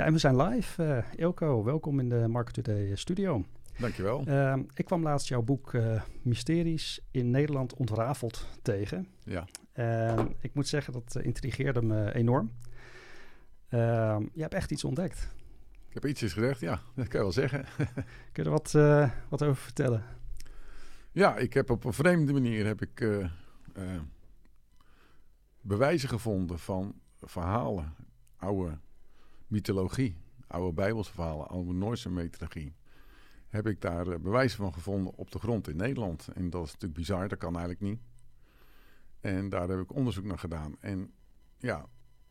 Ja, en we zijn live. Uh, Ilko, welkom in de Market Today studio. Dankjewel. Uh, ik kwam laatst jouw boek uh, Mysteries in Nederland ontrafeld tegen. Ja. Ik moet zeggen, dat intrigeerde me enorm. Ehm, je hebt echt iets ontdekt. Ik heb ietsjes gezegd, ja, dat kan je wel zeggen. Kun je er wat, wat over vertellen? Ja, ik heb op een vreemde manier heb ik, bewijzen gevonden van verhalen, oude mythologie, oude Bijbelse verhalen, oude Noorse mythologie. Heb ik daar uh, bewijzen van gevonden op de grond in Nederland. En dat is natuurlijk bizar, dat kan eigenlijk niet. En daar heb ik onderzoek naar gedaan. En ja,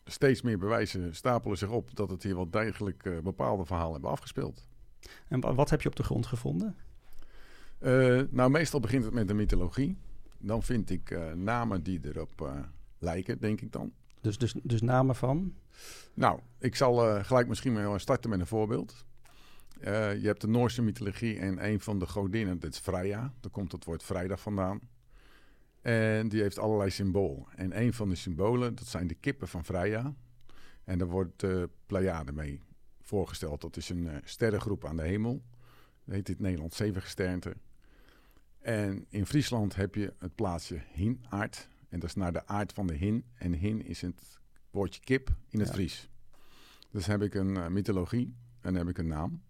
steeds meer bewijzen stapelen zich op dat het hier wel degelijk uh, bepaalde verhalen hebben afgespeeld. En wat heb je op de grond gevonden? Uh, nou, meestal begint het met de mythologie. Dan vind ik namen die erop lijken, denk ik dan. Dus, dus, dus namen van? Nou, ik zal uh, gelijk misschien maar starten met een voorbeeld. Uh, je hebt de Noorse mythologie en een van de godinnen, dat is Freya. Daar komt het woord vrijdag vandaan. En die heeft allerlei symbolen. En een van de symbolen, dat zijn de kippen van Freya. En daar wordt de uh, Pleiade mee voorgesteld. Dat is een uh, sterrengroep aan de hemel. Heet in het Nederlands Zevengesternte. En in Friesland heb je het plaatsje Hinaard. En dat is naar de aard van de hin. En hin is het woordje kip in het ja. Fries. Dus heb ik een uh, mythologie en heb ik een naam.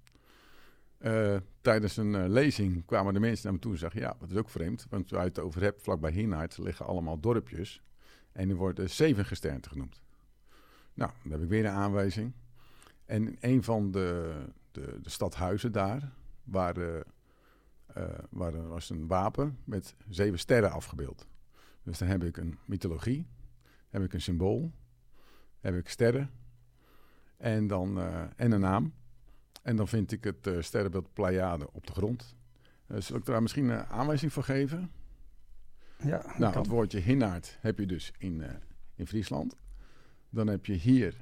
Uh, tijdens een uh, lezing kwamen de mensen naar me toe en zeggen... ja, dat is ook vreemd, want waar je het over hebt... vlakbij Hinaard liggen allemaal dorpjes... en die worden zevengesternte genoemd. Nou, dan heb ik weer een aanwijzing. En in een van de, de, de stadhuizen daar... Waar, uh, waar er was een wapen met zeven sterren afgebeeld. Dus dan heb ik een mythologie, heb ik een symbool, heb ik sterren en, dan, uh, en een naam. En dan vind ik het uh, sterrenbeeld Pleiade op de grond. Uh, zal ik daar misschien een aanwijzing voor geven? Ja, nou, het woordje Hinnaard heb je dus in, in Friesland. Dan heb je hier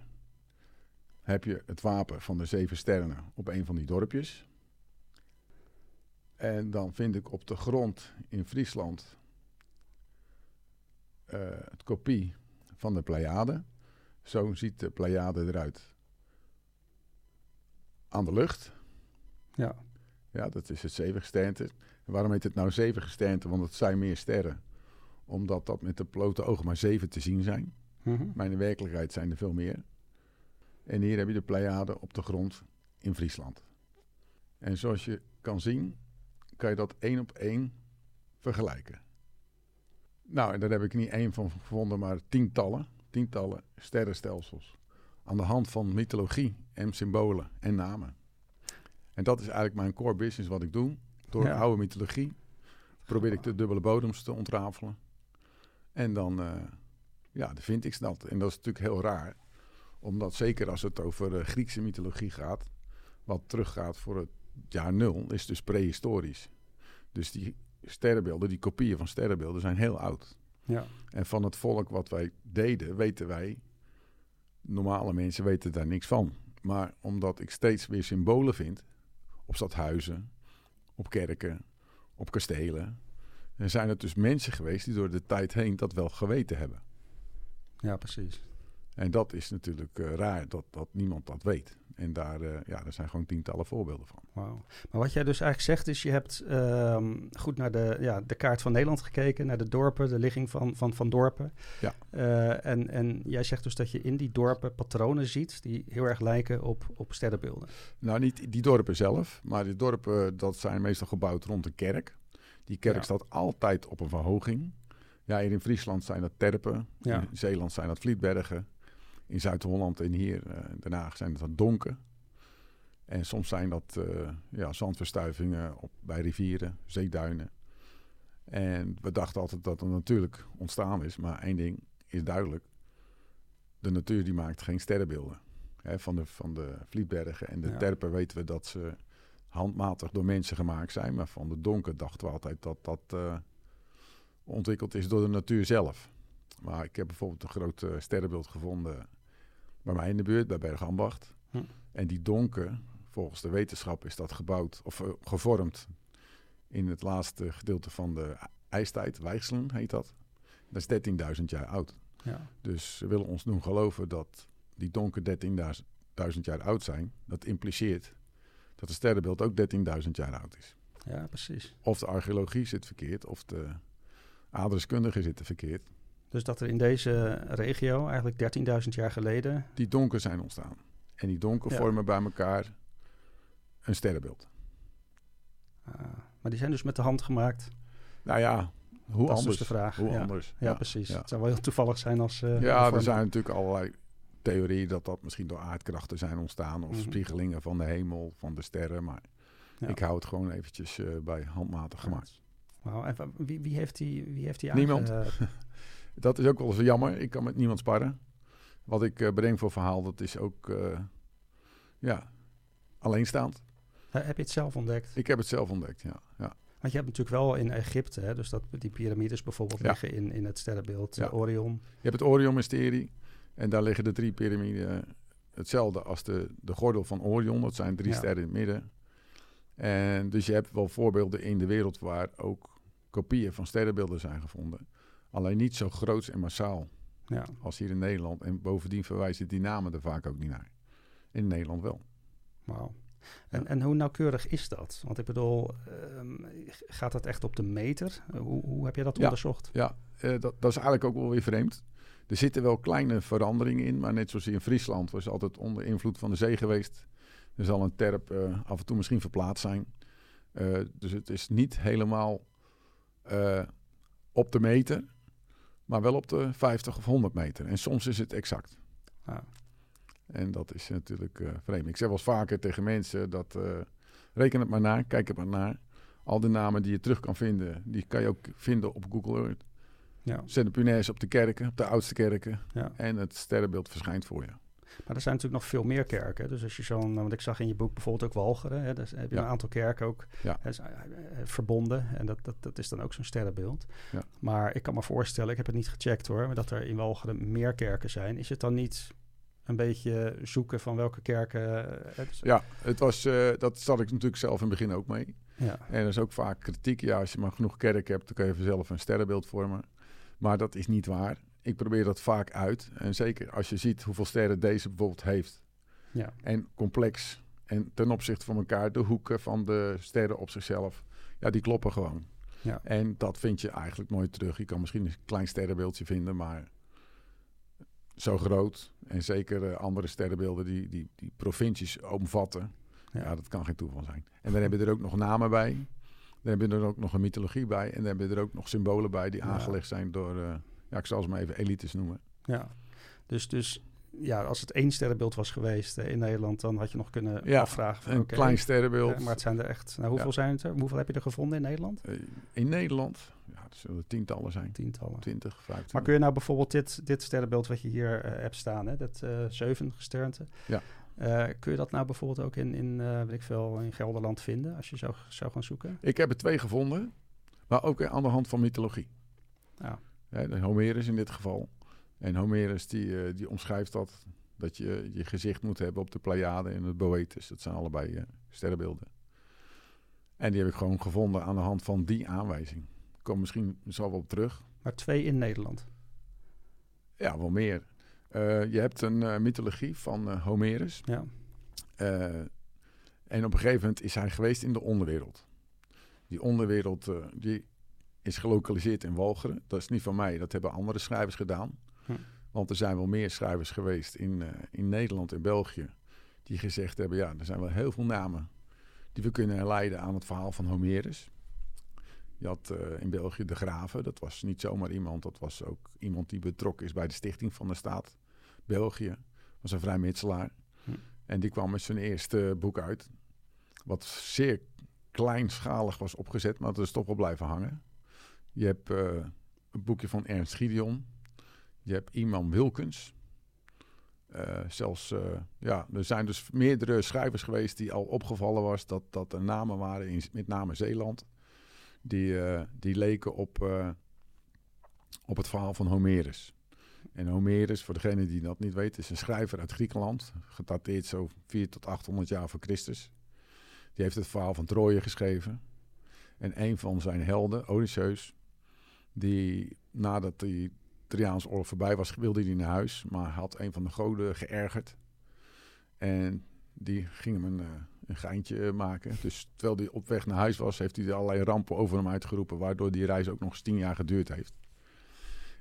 heb je het wapen van de zeven sterren op een van die dorpjes. En dan vind ik op de grond in Friesland het kopie van de Pleiade. Zo ziet de Pleiade eruit aan de lucht. Ja. Ja, dat is het zevengesternte. En waarom heet het nou zevengesternte? Want het zijn meer sterren. Omdat dat met de blote ogen maar zeven te zien zijn. Mm -hmm. Maar in de werkelijkheid zijn er veel meer. En hier heb je de Pleiade op de grond in Friesland. En zoals je kan zien, kan je dat één op één vergelijken. Nou, en daar heb ik niet één van gevonden, maar tientallen, tientallen sterrenstelsels. Aan de hand van mythologie en symbolen en namen. En dat is eigenlijk mijn core business wat ik doe. Door ja. oude mythologie probeer ik de dubbele bodems te ontrafelen. En dan, uh, ja, dan vind ik dat. En dat is natuurlijk heel raar. Omdat zeker als het over uh, Griekse mythologie gaat, wat teruggaat voor het jaar nul, is dus prehistorisch. Dus die sterrenbeelden, die kopieën van sterrenbeelden, zijn heel oud. Ja. En van het volk wat wij deden, weten wij, normale mensen weten daar niks van. Maar omdat ik steeds weer symbolen vind, op stadhuizen, op kerken, op kastelen, zijn het dus mensen geweest die door de tijd heen dat wel geweten hebben. Ja, precies. En dat is natuurlijk uh, raar dat, dat niemand dat weet. En daar, uh, ja, daar zijn gewoon tientallen voorbeelden van. Maar wat jij dus eigenlijk zegt is, je hebt uh, goed naar de, ja, de kaart van Nederland gekeken, naar de dorpen, de ligging van, van, van dorpen. Ja. Uh, en, en jij zegt dus dat je in die dorpen patronen ziet die heel erg lijken op, op sterrenbeelden. Nou, niet die dorpen zelf, maar die dorpen dat zijn meestal gebouwd rond een kerk. Die kerk ja. staat altijd op een verhoging. Ja, hier in Friesland zijn dat terpen, ja. in Zeeland zijn dat Vlietbergen. In Zuid-Holland en hier Den Haag zijn dat donken. En soms zijn dat uh, ja, zandverstuivingen op, bij rivieren, zeeduinen. En we dachten altijd dat het natuurlijk ontstaan is. Maar één ding is duidelijk. De natuur die maakt geen sterrenbeelden. He, van, de, van de Vlietbergen en de ja. terpen weten we dat ze handmatig door mensen gemaakt zijn. Maar van de donker dachten we altijd dat dat uh, ontwikkeld is door de natuur zelf. Maar ik heb bijvoorbeeld een groot uh, sterrenbeeld gevonden bij mij in de buurt, bij Bergambacht. Hm. En die donker, volgens de wetenschap, is dat gebouwd of uh, gevormd in het laatste gedeelte van de ijstijd. Wijgselen heet dat. Dat is 13.000 jaar oud. Ja. Dus ze willen ons doen geloven dat die donker 13.000 jaar oud zijn, dat impliceert dat het sterrenbeeld ook 13.000 jaar oud is. Ja, precies. Of de archeologie zit verkeerd, of de aardrijkskundigen zitten verkeerd. Dus dat er in deze regio eigenlijk 13.000 jaar geleden... Die donker zijn ontstaan. En die donker Ja. vormen bij elkaar een sterrenbeeld. ah, maar die zijn dus met de hand gemaakt. Nou ja, hoe dat is anders? dus de vraag. Hoe ja. anders? Ja, precies. Het zou wel heel toevallig zijn als... eh, Ja, er zijn natuurlijk allerlei theorieën dat dat misschien door aardkrachten zijn ontstaan. Of Mhm. spiegelingen van de hemel, van de sterren. Maar ik hou het gewoon eventjes eh, bij handmatig gemaakt. Wauw, en wie, wie heeft die, wie heeft die Niemand. Dat is ook wel eens jammer. Ik kan met niemand sparren. Wat ik eh, breng voor verhaal, dat is ook eh, ja, alleenstaand. Heb je het zelf ontdekt? Ik heb het zelf ontdekt, ja. ja. Want je hebt natuurlijk wel in Egypte, hè, dus dat die piramides bijvoorbeeld Ja. liggen in, in het sterrenbeeld Ja. eh, Orion. Je hebt het Orion-mysterie. En daar liggen de drie piramiden hetzelfde als de, de gordel van Orion. Dat zijn drie Ja. sterren in het midden. En dus je hebt wel voorbeelden in de wereld waar ook kopieën van sterrenbeelden zijn gevonden. Alleen niet zo groots en massaal Ja. als hier in Nederland. En bovendien verwijzen die namen er vaak ook niet naar. In Nederland wel. Wauw. En, Ja. en hoe nauwkeurig is dat? Want ik bedoel, ehm, gaat dat echt op de meter? Eh, Hoe, hoe heb je dat Ja. onderzocht? Ja, eh, dat, dat is eigenlijk ook wel weer vreemd. Er zitten wel kleine veranderingen in, maar net zoals hier in Friesland was altijd onder invloed van de zee geweest. Er zal een terp eh, af en toe misschien verplaatst zijn. Dus het is niet helemaal op de meter, maar wel op de 50 of 100 meter. En soms is het exact. Ah, En dat is natuurlijk eh, vreemd. Ik zeg wel eens vaker tegen mensen dat eh, reken het maar na, kijk het maar na. Al die namen die je terug kan vinden, die kan je ook vinden op Google Earth. ja. Zet een punaise op de kerken, op de oudste kerken. Ja. En het sterrenbeeld verschijnt voor je. Maar er zijn natuurlijk nog veel meer kerken. Dus als je zo'n, want ik zag in je boek bijvoorbeeld ook Walcheren. Hè, daar heb je Ja. een aantal kerken ook Ja. hè, eh, eh, verbonden. En dat, dat, dat is dan ook zo'n sterrenbeeld. Ja. Maar ik kan me voorstellen, ik heb het niet gecheckt hoor, maar dat er in Walcheren meer kerken zijn. Is het dan niet een beetje zoeken van welke kerken... eh, het- Ja, het was, dat zat ik natuurlijk zelf in het begin ook mee. ja. En er is ook vaak kritiek. Ja, als je maar genoeg kerk hebt, dan kun je vanzelf een sterrenbeeld vormen. Maar dat is niet waar. Ik probeer dat vaak uit. En zeker als je ziet hoeveel sterren deze bijvoorbeeld heeft. Ja. En complex. En ten opzichte van elkaar, de hoeken van de sterren op zichzelf. Ja, die kloppen gewoon. Ja. En dat vind je eigenlijk nooit terug. Je kan misschien een klein sterrenbeeldje vinden, maar zo groot. En zeker eh, andere sterrenbeelden die, die, die provincies omvatten. Ja. Ja. dat kan geen toeval zijn. En dan heb je er ook nog namen bij. Dan heb je er ook nog een mythologie bij. En dan heb je er ook nog symbolen bij die Ja. aangelegd zijn door, eh, ja, ik zal ze maar even elites noemen. Ja, dus, dus ja, als het één sterrenbeeld was geweest eh, in Nederland, dan had je nog kunnen Ja, afvragen van Een klein sterrenbeeld. eh, maar het zijn er echt, nou, hoeveel Ja. zijn het er? Hoeveel heb je er gevonden in Nederland? Eh, in Nederland, ja, er zullen tientallen zijn. Tientallen. 20, 25. Maar kun je nou bijvoorbeeld dit, dit sterrenbeeld wat je hier hebt staan, hè, dat zeven gesternte, Ja. kun je dat nou bijvoorbeeld ook in, in weet ik veel, in Gelderland vinden als je zou, zou gaan zoeken? Ik heb er twee gevonden, maar ook aan de hand van mythologie. Ja. De Homerus in dit geval. En Homerus die, eh, die omschrijft dat, dat je je gezicht moet hebben op de Pleiade en het Boetus. Dat zijn allebei eh, sterrenbeelden. En die heb ik gewoon gevonden aan de hand van die aanwijzing. Ik kom misschien zo wel op terug. Maar twee in Nederland. Ja, wel meer. Eh, je hebt een mythologie van Homerus. Ja, en op een gegeven moment is hij geweest in de onderwereld. Die onderwereld die is gelokaliseerd in Walcheren. Dat is niet van mij, dat hebben andere schrijvers gedaan. Hm. Want er zijn wel meer schrijvers geweest in, eh, in Nederland en België... die gezegd hebben, ja, er zijn wel heel veel namen... die we kunnen herleiden aan het verhaal van Homerus. Je had eh, in België de Graven. Dat was niet zomaar iemand. Dat was ook iemand die betrokken is bij de stichting van de staat. België was een vrijmetselaar. Hm. En die kwam met zijn eerste boek uit. Wat zeer kleinschalig was opgezet, maar dat is toch wel blijven hangen. Je hebt eh, een boekje van Ernst Gideon. Je hebt Iman Wilkens. Eh, zelfs, eh, ja, er zijn dus meerdere schrijvers geweest die al opgevallen was dat, dat er namen waren, in, met name Zeeland, die, die leken op, op het verhaal van Homerus. En Homerus, voor degene die dat niet weet, is een schrijver uit Griekenland, gedateerd zo 4 tot 800 jaar voor Christus. Die heeft het verhaal van Troje geschreven. En een van zijn helden, Odysseus, die nadat die Triaanse oorlog voorbij was, wilde hij naar huis, maar had een van de goden geërgerd. En die ging hem een, eh, een geintje maken. Dus terwijl hij op weg naar huis was, heeft hij allerlei rampen over hem uitgeroepen, waardoor die reis ook nog eens tien jaar geduurd heeft.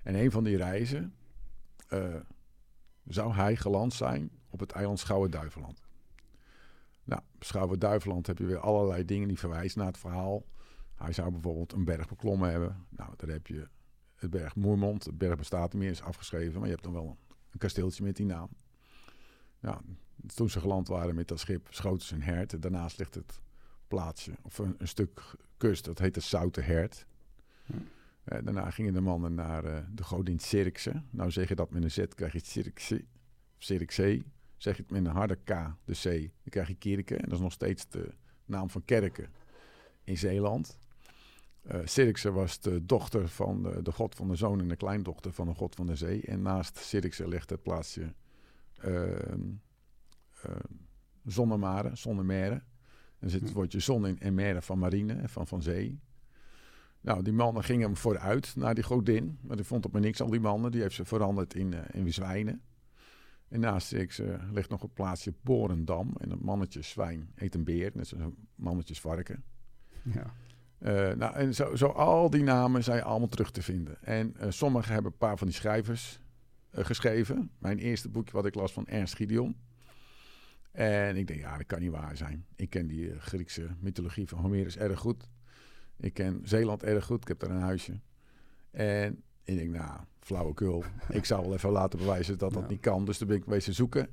En een van die reizen eh, zou hij geland zijn op het eiland Schouwen-Duiveland. Nou, Schouwen-Duiveland heb je weer allerlei dingen die verwijzen naar het verhaal. Hij zou bijvoorbeeld een berg beklommen hebben. Nou, daar heb je het berg Moermond. Het berg bestaat er meer, is afgeschreven. Maar je hebt dan wel een, kasteeltje met die naam. Nou, toen ze geland waren met dat schip, schoten ze een hert. Daarnaast ligt het plaatsje, of een, een stuk kust, dat heet de Zoute Hert. Hm. Eh, daarna gingen de mannen naar eh, de godin Cirkse. Nou zeg je dat met een Z, krijg je Cirkse. Cirkse. Zeg je het met een harde K, de C, dan krijg je Kirke. En dat is nog steeds de naam van kerken in Zeeland. Uh, was de dochter van de, de, god van de zoon en de kleindochter van de god van de zee. En naast Cirkse ligt het plaatsje uh, uh, Zonnemare, Zonnemere. En zit het woordje zon in en mere van marine en van, van zee. Nou, die mannen gingen hem vooruit naar die godin. Maar die vond op me niks, al die mannen. Die heeft ze veranderd in, uh, in zwijnen. En naast Cirkse ligt nog het plaatsje Borendam. En een mannetje zwijn eet een beer, net zoals een mannetje varken. Ja. Uh, nou, en zo, zo, al die namen zijn allemaal terug te vinden. En uh, sommigen hebben een paar van die schrijvers uh, geschreven. Mijn eerste boekje wat ik las van Ernst Gideon. En ik denk, ja, dat kan niet waar zijn. Ik ken die Griekse mythologie van Homerus erg goed. Ik ken Zeeland erg goed. Ik heb daar een huisje. En ik denk, nou, flauwekul. ik zou wel even laten bewijzen dat dat ja. niet kan. Dus toen ben ik wezen zoeken.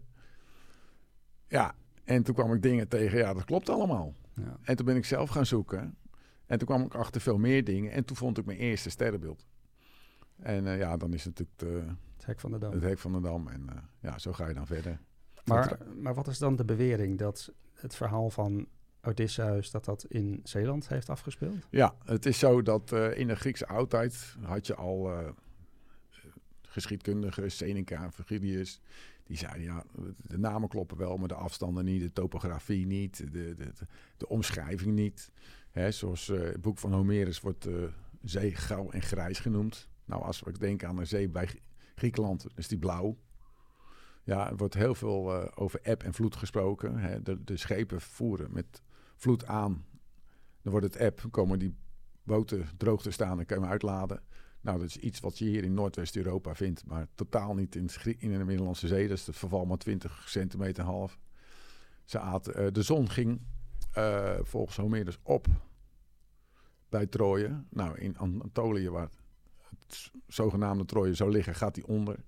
Ja, en toen kwam ik dingen tegen. Ja, dat klopt allemaal. Ja. En toen ben ik zelf gaan zoeken. En toen kwam ik achter veel meer dingen. En toen vond ik mijn eerste sterrenbeeld. En uh, ja, dan is het natuurlijk de, het hek van de dam. Het hek van de dam. En uh, ja, zo ga je dan verder. Maar, maar wat is dan de bewering dat het verhaal van Odysseus dat dat in Zeeland heeft afgespeeld? Ja, het is zo dat uh, in de Griekse oudheid had je al geschiedkundigen, Seneca, Virgilius. Die zeiden, ja, de namen kloppen wel, maar de afstanden niet, de topografie niet, de, de, de, de omschrijving niet. Hè, zoals uh, het boek van Homerus wordt uh, zee grauw en grijs genoemd. Nou, als we denken aan een zee bij Griekenland, is die blauw. Ja, er wordt heel veel uh, over eb en vloed gesproken. Hè. De, de, schepen voeren met vloed aan. Dan wordt het eb, komen die boten droog te staan en kunnen we uitladen. Nou, dat is iets wat je hier in Noordwest-Europa vindt, maar totaal niet in, in de Middellandse Zee. Dat is het verval maar 20 centimeter half. Ze de zon ging uh, volgens Homerus op bij Troje. Nou, in Anatolië, waar het zogenaamde Troje zou liggen, gaat hij onder.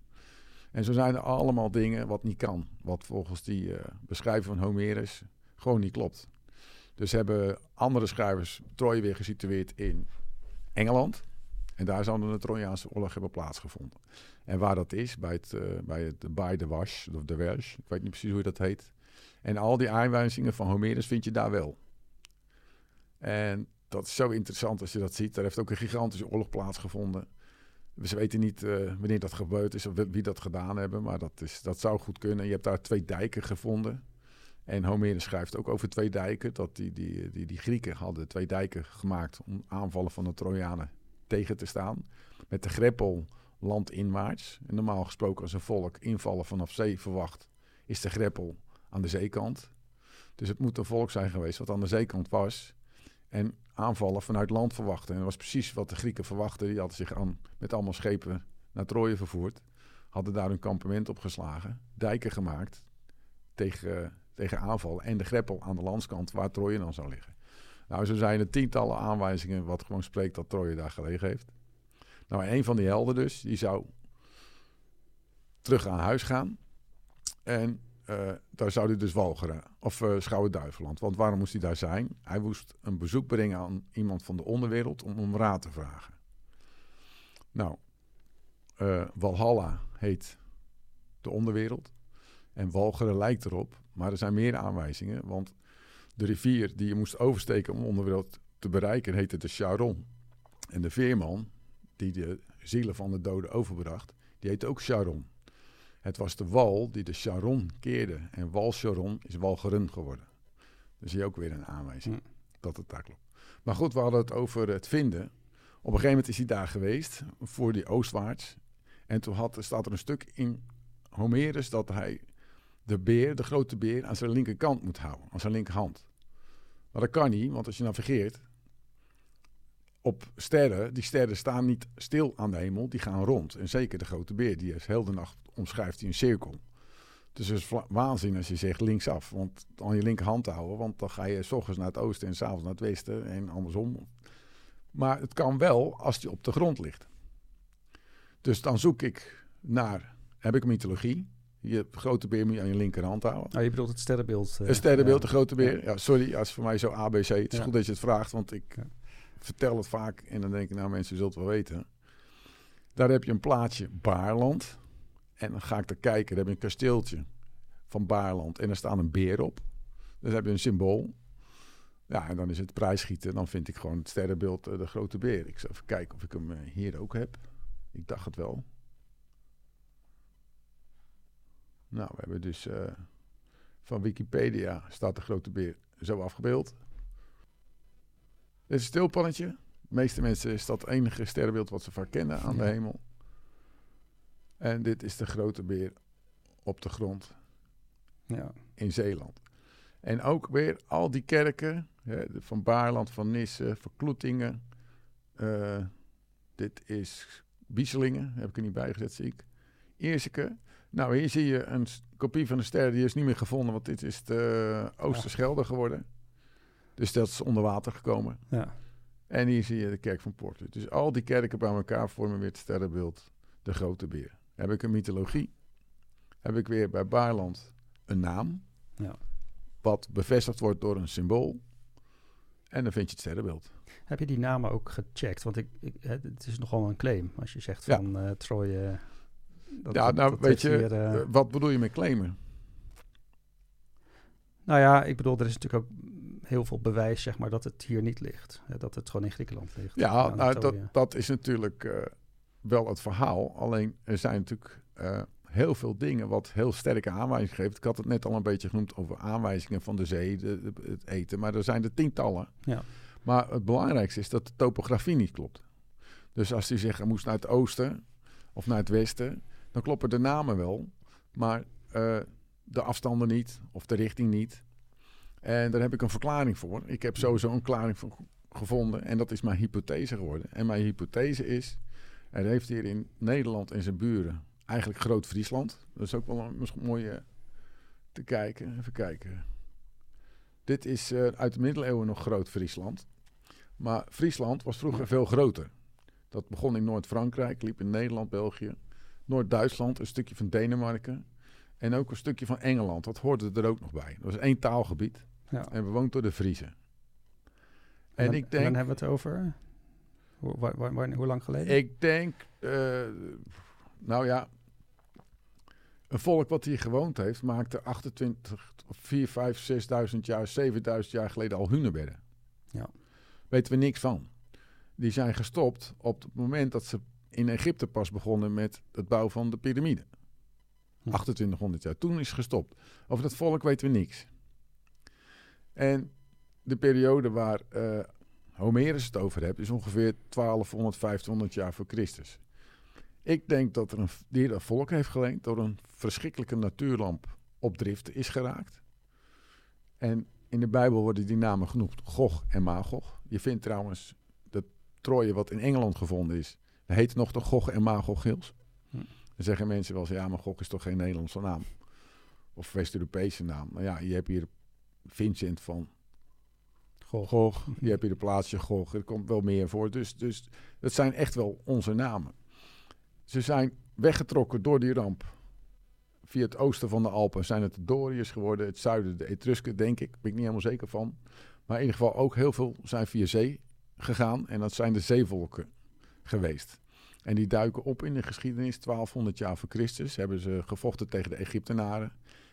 En zo zijn er allemaal dingen wat niet kan. Wat volgens die uh, beschrijving van Homerus gewoon niet klopt. Dus hebben andere schrijvers Troje weer gesitueerd in Engeland. En daar zou de Trojaanse oorlog hebben plaatsgevonden. En waar dat is, bij het, uh, bij het Wash, of de Welsh, ik weet niet precies hoe dat heet. En al die aanwijzingen van Homerus vind je daar wel. En dat is zo interessant als je dat ziet. Daar heeft ook een gigantische oorlog plaatsgevonden. We weten niet uh, wanneer dat gebeurd is of wie dat gedaan hebben, maar dat, is, dat zou goed kunnen. Je hebt daar twee dijken gevonden. En Homerus schrijft ook over twee dijken. Dat die, die, die, Grieken hadden twee dijken gemaakt om aanvallen van de Trojanen tegen te staan. Met de greppel landinwaarts. Normaal gesproken als een volk invallen vanaf zee verwacht, is de greppel aan de zeekant. Dus het moet een volk zijn geweest wat aan de zeekant was. En aanvallen vanuit land verwachten. En dat was precies wat de Grieken verwachten. Die hadden zich aan, met allemaal schepen naar Troje vervoerd. Hadden daar hun kampement opgeslagen. Dijken gemaakt tegen, tegen aanval. En de greppel aan de landskant waar Troje dan zou liggen. Nou, zo zijn er tientallen aanwijzingen wat gewoon spreekt dat Troje daar gelegen heeft. Nou, een van die helden dus, die zou terug aan huis gaan. En uh, daar zou hij dus walgeren. Of uh, Schouwen-Duiveland. Want waarom moest hij daar zijn? Hij moest een bezoek brengen aan iemand van de onderwereld om om raad te vragen. Nou, uh, Walhalla heet de onderwereld. En walgeren lijkt erop. Maar er zijn meer aanwijzingen. Want de rivier die je moest oversteken om de onderwereld te bereiken heette de Charon. En de veerman die de zielen van de doden overbracht, die heette ook Charon. Het was de wal die de Charon keerde. En wal Charon is Walcheren geworden. Dus zie je ook weer een aanwijzing hm. dat het daar klopt. Maar goed, we hadden het over het vinden. Op een gegeven moment is hij daar geweest, voor die oostwaarts. En toen had, staat er een stuk in Homerus dat hij de beer, de grote beer, aan zijn linkerkant moet houden, aan zijn linkerhand. Maar dat kan niet, want als je navigeert op sterren, die sterren staan niet stil aan de hemel, die gaan rond. En zeker de grote beer, die is heel de nacht omschrijft hij een cirkel. Dus het is waanzin als je zegt linksaf, want aan je linkerhand houden, want dan ga je s ochtends naar het oosten en s'avonds naar het westen en andersom. Maar het kan wel als die op de grond ligt. Dus dan zoek ik naar, heb ik mythologie, je grote beer moet je aan je linkerhand houden. Oh, je bedoelt het sterrenbeeld. Uh, het sterrenbeeld, de grote beer. Ja, sorry, als voor mij zo ABC. Het is goed dat je het vraagt, want ik vertel het vaak en dan denk ik, nou mensen, zullen het wel weten. Daar heb je een plaatsje Baarland. En dan ga ik er kijken, daar heb je een kasteeltje van Baarland. En er staat een beer op. Dus heb je een symbool. Ja, en dan is het prijsschieten. Dan vind ik gewoon het sterrenbeeld uh, de grote beer. Ik zal even kijken of ik hem uh, hier ook heb. Ik dacht het wel. Nou, we hebben dus uh, van Wikipedia staat de grote beer zo afgebeeld. Dit is een stilpannetje. De meeste mensen is dat het enige sterrenbeeld wat ze vaak kennen aan de hemel. En dit is de grote beer op de grond ja. in Zeeland. En ook weer al die kerken, hè, van Baarland, van Nissen, van Kloetingen. Uh, dit is Bieselingen, heb ik er niet bij gezet, zie ik. Ierseke. Nou, hier zie je een kopie van de ster, die is niet meer gevonden, want dit is de Oosterschelde geworden. Dus dat is onder water gekomen. Ja. En hier zie je de kerk van Porto. Dus al die kerken bij elkaar vormen weer het sterrenbeeld, de grote beer. Heb ik een mythologie, heb ik weer bij Baarland een naam, ja. wat bevestigd wordt door een symbool. En dan vind je het sterrenbeeld. Heb je die namen ook gecheckt? Want ik, ik, het is nogal een claim als je zegt van uh, Troje. Dat, ja, nou dat weet je, weer, uh, wat bedoel je met claimen? Nou ja, ik bedoel, er is natuurlijk ook heel veel bewijs, zeg maar, dat het hier niet ligt. Dat het gewoon in Griekenland ligt. Ja, nou, dat, dat is natuurlijk uh, wel het verhaal. Alleen er zijn natuurlijk uh, heel veel dingen wat heel sterke aanwijzingen geeft. Ik had het net al een beetje genoemd over aanwijzingen van de zee, de, de, het eten. Maar er zijn er tientallen. Ja. Maar het belangrijkste is dat de topografie niet klopt. Dus als zegt, hij moest naar het oosten of naar het westen, dan kloppen de namen wel. Maar uh, de afstanden niet of de richting niet. En daar heb ik een verklaring voor. Ik heb sowieso een verklaring voor gevonden. En dat is mijn hypothese geworden. En mijn hypothese is... Er heeft hier in Nederland en zijn buren... Eigenlijk Groot-Friesland. Dat is ook wel een, mooi uh, te kijken. Even kijken. Dit is uh, uit de middeleeuwen nog Groot-Friesland. Maar Friesland was vroeger veel groter. Dat begon in Noord-Frankrijk, liep in Nederland, België. Noord-Duitsland, een stukje van Denemarken. En ook een stukje van Engeland. Dat hoorde er ook nog bij. Dat was één taalgebied. Ja. En bewoond door de Friesen. En, ik denk... En dan hebben we het over... Hoe, waar, waar, waar, hoe lang geleden? Ik denk... Uh, nou ja... Een volk wat hier gewoond heeft... maakte 28, 4, 5, 6.000 jaar, 7.000 jaar geleden al hunebedden. Ja. Weten we niks van. Die zijn gestopt op het moment dat ze in Egypte pas begonnen met het bouwen van de piramide. 2800 jaar. Toen is gestopt. Over dat volk weten we niks. En de periode waar uh, Homerus het over heeft, is ongeveer 1200, 1500 jaar voor Christus. Ik denk dat er een die dat volk heeft geleend door een verschrikkelijke natuurlamp op driften is geraakt. En in de Bijbel worden die namen genoemd Gog en Magog. Je vindt trouwens dat Troje wat in Engeland gevonden is, dat heet nog de Gog en Magog Hills. Hm. Dan zeggen mensen wel eens, ja, maar Gog is toch geen Nederlandse naam? Of West-Europese naam. Nou ja, je hebt hier Vincent van Gogh. Gogh. Je hebt hier de plaatsje Gogh. Er komt wel meer voor. Dus, dus dat zijn echt wel onze namen. Ze zijn weggetrokken door die ramp. Via het oosten van de Alpen zijn het de Doriërs geworden. Het zuiden de Etrusken, denk ik. Daar ben ik niet helemaal zeker van. Maar in ieder geval ook heel veel zijn via zee gegaan. En dat zijn de zeevolken geweest. En die duiken op in de geschiedenis. 1200 jaar voor Christus hebben ze gevochten tegen de Egyptenaren.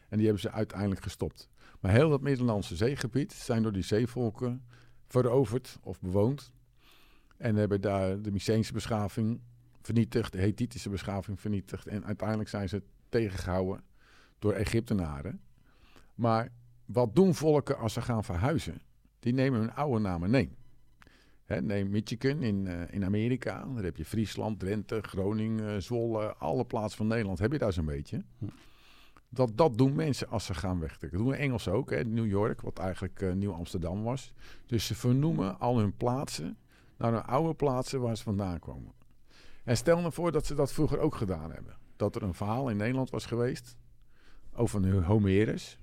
En die hebben ze uiteindelijk gestopt. Maar heel dat Middellandse zeegebied zijn door die zeevolken veroverd of bewoond. En hebben daar de Myceense beschaving vernietigd, de Hethitische beschaving vernietigd. En uiteindelijk zijn ze tegengehouden door Egyptenaren. Maar wat doen volken als ze gaan verhuizen? Die nemen hun oude namen. Nee. Hè, neem Michigan in, uh, in Amerika. Daar heb je Friesland, Drenthe, Groningen, Zwolle. Alle plaatsen van Nederland heb je daar zo'n beetje. Dat, dat doen mensen als ze gaan wegtrekken. Dat doen Engelsen ook, hè? New York, wat eigenlijk uh, Nieuw Amsterdam was. Dus ze vernoemen al hun plaatsen naar hun oude plaatsen waar ze vandaan komen. En stel nou voor dat ze dat vroeger ook gedaan hebben. Dat er een verhaal in Nederland was geweest over een Homerus.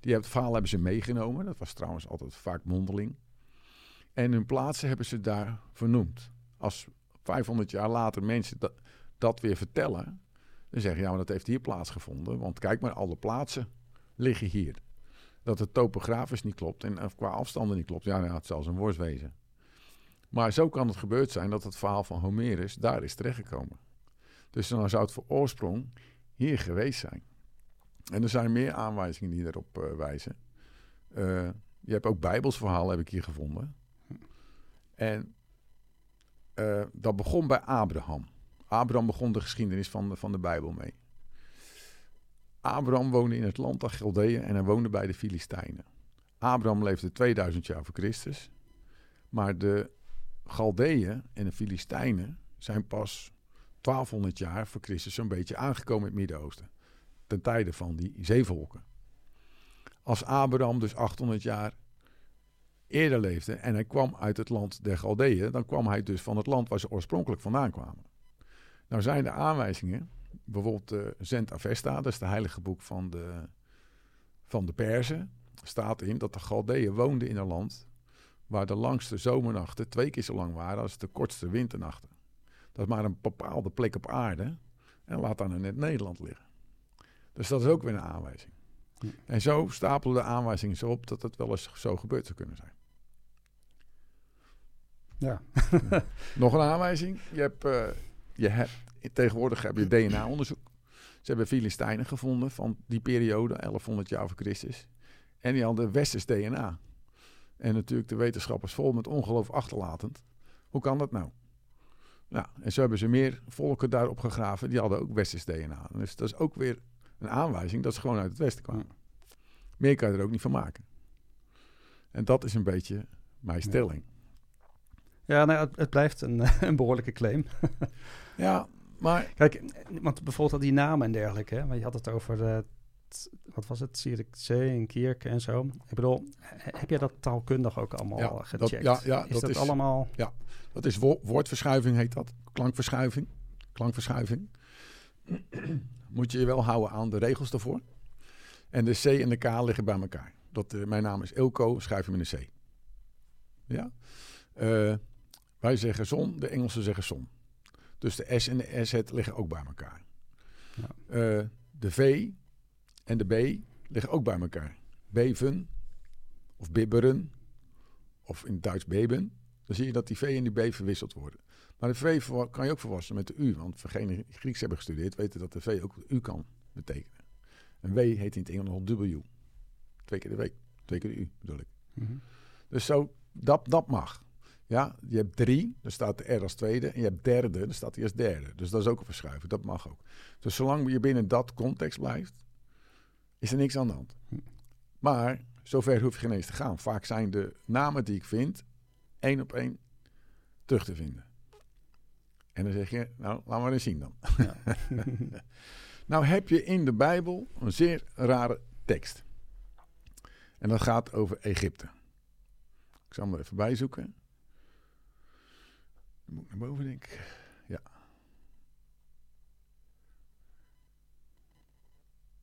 Die het verhaal hebben ze meegenomen. Dat was trouwens altijd vaak mondeling. En hun plaatsen hebben ze daar vernoemd. Als 500 jaar later mensen dat, dat weer vertellen, dan zeggen ja, maar dat heeft hier plaatsgevonden. Want kijk maar, alle plaatsen liggen hier. Dat het topografisch niet klopt en qua afstanden niet klopt. Ja, nou, het zal een worst wezen. Maar zo kan het gebeurd zijn dat het verhaal van Homerus daar is terechtgekomen. Dus dan zou het voor oorsprong hier geweest zijn. En er zijn meer aanwijzingen die erop uh, wijzen. Uh, je hebt ook Bijbelsverhalen, heb ik hier gevonden. En uh, dat begon bij Abraham. Abraham begon de geschiedenis van de, van de Bijbel mee. Abraham woonde in het land der Galdeeën en hij woonde bij de Filistijnen. Abraham leefde 2000 jaar voor Christus. Maar de Galdeeën en de Filistijnen zijn pas 1200 jaar voor Christus zo'n beetje aangekomen in het Midden-Oosten. Ten tijde van die zeevolken. Als Abraham dus 800 jaar eerder leefde en hij kwam uit het land der Galdeeën, dan kwam hij dus van het land waar ze oorspronkelijk vandaan kwamen. Nou zijn de aanwijzingen, bijvoorbeeld de Zend Avesta, dat is het heilige boek van de, van de Perzen, staat in dat de Galdeeën woonden in een land waar de langste zomernachten twee keer zo lang waren als de kortste winternachten. Dat is maar een bepaalde plek op aarde en laat dan in het Nederland liggen. Dus dat is ook weer een aanwijzing. En zo stapelen de aanwijzingen zo op dat het wel eens zo gebeurd zou kunnen zijn. Ja. Nog een aanwijzing. Je hebt, uh, je hebt, tegenwoordig heb je DNA-onderzoek. Ze hebben Filistijnen gevonden van die periode, 1100 jaar voor Christus. En die hadden westers DNA. En natuurlijk de wetenschappers vol met ongeloof achterlatend. Hoe kan dat nou? Nou, en zo hebben ze meer volken daarop gegraven. Die hadden ook westers DNA. Dus dat is ook weer een aanwijzing dat ze gewoon uit het westen kwamen. Meer kan je er ook niet van maken. En dat is een beetje mijn stelling. Ja, nou, het, het blijft een, een behoorlijke claim. ja, maar... Kijk, want bijvoorbeeld die namen en dergelijke. Hè? Maar je had het over, de, wat was het, Zierikzee en Kierke en zo. Ik bedoel, heb je dat taalkundig ook allemaal ja, gecheckt? Dat, ja, ja, is dat, allemaal... Ja, dat is wo woordverschuiving heet dat. Klankverschuiving. Klankverschuiving. Moet je je wel houden aan de regels daarvoor. En de C en de K liggen bij elkaar. Dat, uh, mijn naam is Ilko, schrijf je met een C. Ja? Uh, wij zeggen zon, de Engelsen zeggen zon. Dus de S en de S liggen ook bij elkaar. Ja. Uh, de V en de B liggen ook bij elkaar. Beven of bibberen of in het Duits beben. Dan zie je dat die V en die B verwisseld worden. Maar de V kan je ook verwassen met de U. Want degenen die Grieks hebben gestudeerd weten dat de V ook U kan betekenen. Een W heet in het Engels nog W. Twee keer de W. Twee keer de U bedoel ik. Mm -hmm. Dus zo, dat, dat mag. Ja, je hebt drie, dan staat de R als tweede. En je hebt derde, dan staat die als derde. Dus dat is ook een verschuiving, dat mag ook. Dus zolang je binnen dat context blijft, is er niks aan de hand. Maar zover hoef je geen eens te gaan. Vaak zijn de namen die ik vind, één op één terug te vinden. En dan zeg je, nou, laten we eens zien dan. Ja. nou heb je in de Bijbel een zeer rare tekst. En dat gaat over Egypte. Ik zal hem er even bijzoeken. Dan moet ik naar boven, denk ik. Ja.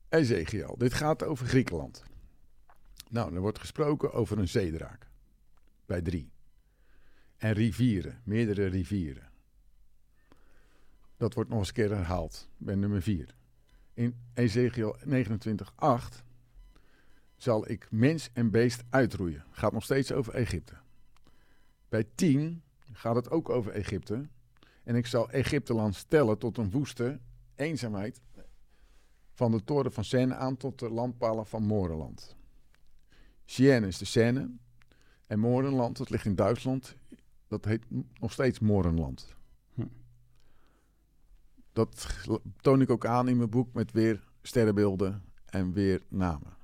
Ezekiel. Dit gaat over Griekenland. Nou, er wordt gesproken over een zeedraak. Bij drie. En rivieren, meerdere rivieren. Dat wordt nog eens een keer herhaald bij nummer vier. In Ezekiel 29:8 zal ik mens en beest uitroeien. Gaat nog steeds over Egypte. Bij 10 gaat het ook over Egypte. En ik zal Egypteland stellen tot een woeste eenzaamheid. Van de toren van Seine aan tot de landpalen van Morenland. Sienne is de Seine. En Morenland, dat ligt in Duitsland, dat heet nog steeds Morenland. Hm. Dat toon ik ook aan in mijn boek met weer sterrenbeelden en weer namen.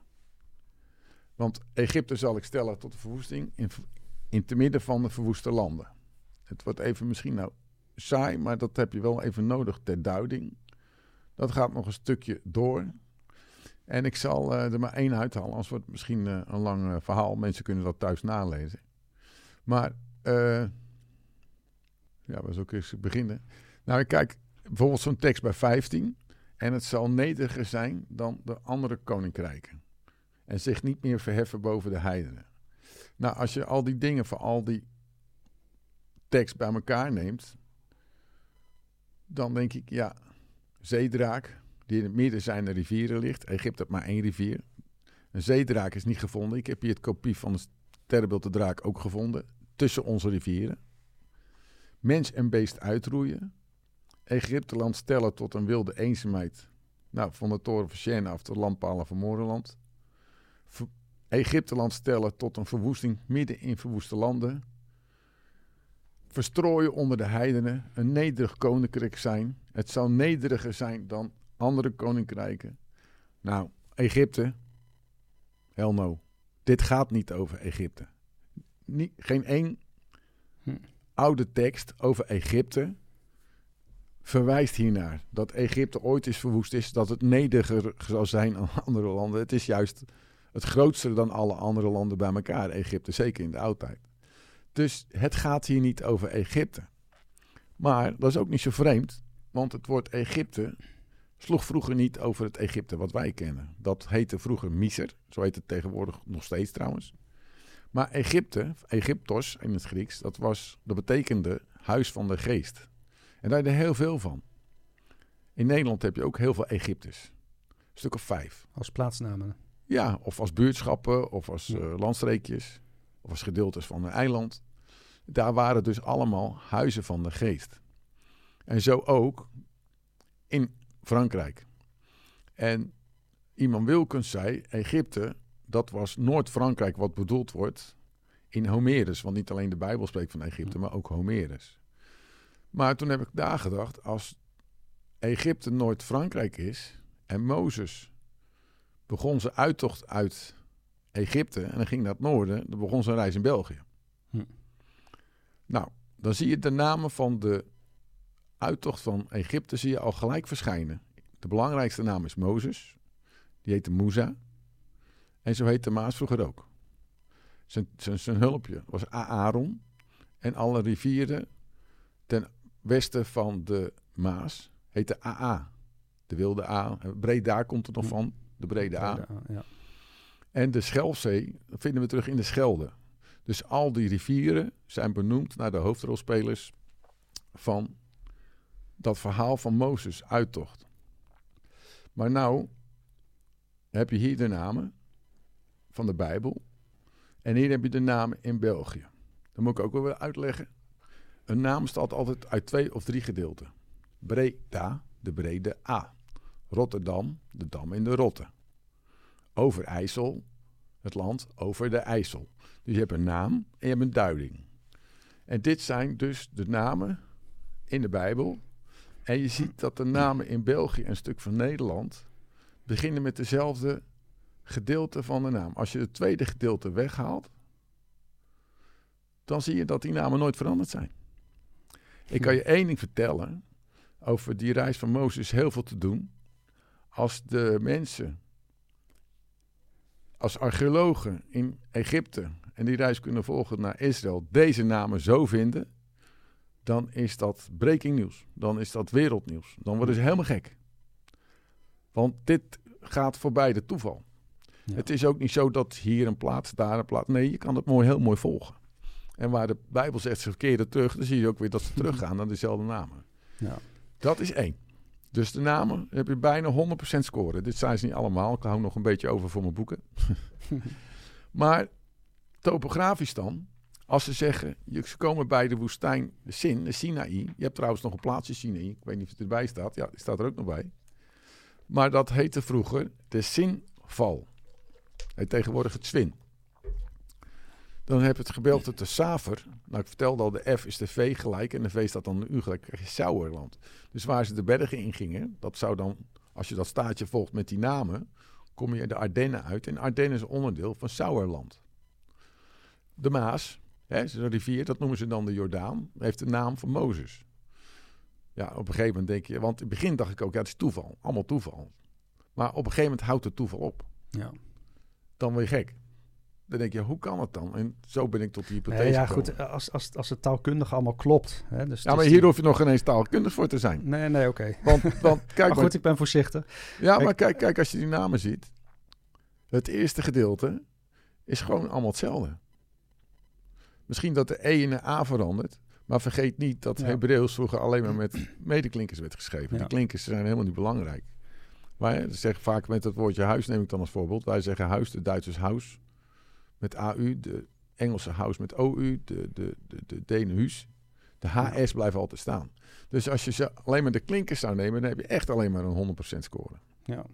Want Egypte zal ik stellen tot de verwoesting in, in te midden van de verwoeste landen. Het wordt even misschien nou saai, maar dat heb je wel even nodig ter duiding. Dat gaat nog een stukje door. En ik zal eh, er maar één uithalen, anders wordt het misschien eh, een lang eh, verhaal. Mensen kunnen dat thuis nalezen. Maar, ja, zou ik eens beginnen? Nou, kijk bijvoorbeeld zo'n tekst bij 15. En het zal nederiger zijn dan de andere koninkrijken. En zich niet meer verheffen boven de heidenen. Nou, als je al die dingen voor al die tekst bij elkaar neemt, dan denk ik, ja, zeedraak, die in het midden zijn de rivieren ligt. Egypte heeft maar één rivier. Een zeedraak is niet gevonden. Ik heb hier het kopie van sterrenbeeld de draak ook gevonden. Tussen onze rivieren. Mens en beest uitroeien. Egypteland stellen tot een wilde eenzaamheid. Nou, van de toren van Siena af de landpalen van Moreland. Ver- Egypteland stellen tot een verwoesting midden in verwoeste landen. Verstrooien onder de heidenen, een nederig koninkrijk zijn. Het zou nederiger zijn dan andere koninkrijken. Nou, Egypte, hell no. Dit gaat niet over Egypte. Geen één Hm. oude tekst over Egypte verwijst hiernaar. Dat Egypte ooit is verwoest is, dat het nederiger zal zijn dan andere landen. Het is juist het grootste dan alle andere landen bij elkaar, Egypte, zeker in de oudheid. Dus het gaat hier niet over Egypte. Maar dat is ook niet zo vreemd, want het woord Egypte sloeg vroeger niet over het Egypte wat wij kennen. Dat heette vroeger Miser, zo heet het tegenwoordig nog steeds trouwens. Maar Egypte, Egyptos in het Grieks, dat, was, dat betekende huis van de geest. En daar heb je heel veel van. In Nederland heb je ook heel veel Egyptes. Een stuk of vijf. Als plaatsnamen. Ja, of als buurtschappen, of als eh, landstreekjes, of als gedeeltes van een eiland. Daar waren dus allemaal huizen van de geest. En zo ook in Frankrijk. En iemand Wilkens zei, Egypte, dat was Noord-Frankrijk wat bedoeld wordt in Homerus. Want niet alleen de Bijbel spreekt van Egypte, maar ook Homerus. Maar toen heb ik daar gedacht, als Egypte Noord-Frankrijk is en Mozes begon zijn uittocht uit Egypte en dan ging naar het noorden, dan begon zijn reis in België. Hm. Nou, dan zie je de namen van de uittocht van Egypte zie je al gelijk verschijnen. De belangrijkste naam is Mozes. Die heette Musa. En zo heette Maas vroeger ook. Zijn, zijn, zijn hulpje was Aaron. En alle rivieren ten westen van de Maas heette AA. De wilde A. Breda komt er nog Hm. van. De Brede A. Breda, Ja. En de Schelfzee vinden we terug in de Schelde. Dus al die rivieren zijn benoemd naar de hoofdrolspelers van dat verhaal van Mozes, uittocht. Maar nou heb je hier de namen van de Bijbel. En hier heb je de namen in België. Dat moet ik ook wel weer uitleggen. Een naam bestaat altijd uit twee of drie gedeelten. Breda, de brede A. Rotterdam, de dam in de Rotte. Overijssel, het land over de IJssel. Dus je hebt een naam en je hebt een duiding. En dit zijn dus de namen in de Bijbel. En je ziet dat de namen in België en een stuk van Nederland beginnen met dezelfde gedeelte van de naam. Als je het tweede gedeelte weghaalt, dan zie je dat die namen nooit veranderd zijn. Ik kan je één ding vertellen. Over die reis van Mozes heel veel te doen. Als de mensen, als archeologen in Egypte en die reis kunnen volgen naar Israël, deze namen zo vinden, dan is dat breaking nieuws. Dan is dat wereldnieuws. Dan worden ze helemaal gek. Want dit gaat voorbij de toeval. Ja. Het is ook niet zo dat hier een plaats, daar een plaats. Nee, je kan het mooi, heel mooi volgen. En waar de Bijbel zegt ze verkeerde terug, dan zie je ook weer dat ze teruggaan naar dezelfde namen. Ja. Dat is één. Dus de namen heb je bijna 100% scoren. Dit zijn ze niet allemaal. Ik hou nog een beetje over voor mijn boeken. maar topografisch dan, als ze zeggen, je- ze komen bij de woestijn, de Sin, de Sinaï. Je hebt trouwens nog een plaatsje Sinaï. Ik weet niet of het erbij staat. Ja, die staat er ook nog bij. Maar dat heette vroeger de Sinval. Heet tegenwoordig het Zwin. Dan heb je het gedeelte te Saver. Nou, ik vertelde al, de F is de V gelijk en de V staat dan de U gelijk. krijg je Sauerland. Dus waar ze de bergen in gingen, dat zou dan, als je dat staatje volgt met die namen, kom je de Ardennen uit. En Ardennen is een onderdeel van Sauerland. De Maas, hè, is een rivier, dat noemen ze dan de Jordaan, heeft de naam van Mozes. Ja, op een gegeven moment denk je, want in het begin dacht ik ook, ja, het is toeval, allemaal toeval. Maar op een gegeven moment houdt het toeval op. Ja. Dan word je gek. Dan denk je, hoe kan het dan? En zo ben ik tot die hypothese Nee, ja, gekomen. goed, als, als, als het taalkundig allemaal klopt. Hè, dus Ja, maar hier die- hoef je nog ineens taalkundig voor te zijn. Nee, nee, oké. Want, want kijk, Maar goed, ik ben voorzichtig. ja, maar kijk, kijk, als je die namen ziet. Het eerste gedeelte is gewoon allemaal hetzelfde. Misschien dat de E in een A verandert. Maar vergeet niet dat Ja. Hebreeuws vroeger alleen maar met medeklinkers werd geschreven. Ja. Die klinkers zijn helemaal niet belangrijk. Maar hè, ze zeggen vaak met het woordje huis, neem ik dan als voorbeeld. Wij zeggen huis, de Duitsers huis met AU. De Engelse house met OU. De, de, de, de Denen huis. De HS blijven altijd staan. Dus als je ze alleen maar de klinkers zou nemen, dan heb je echt alleen maar een 100% score. Ja.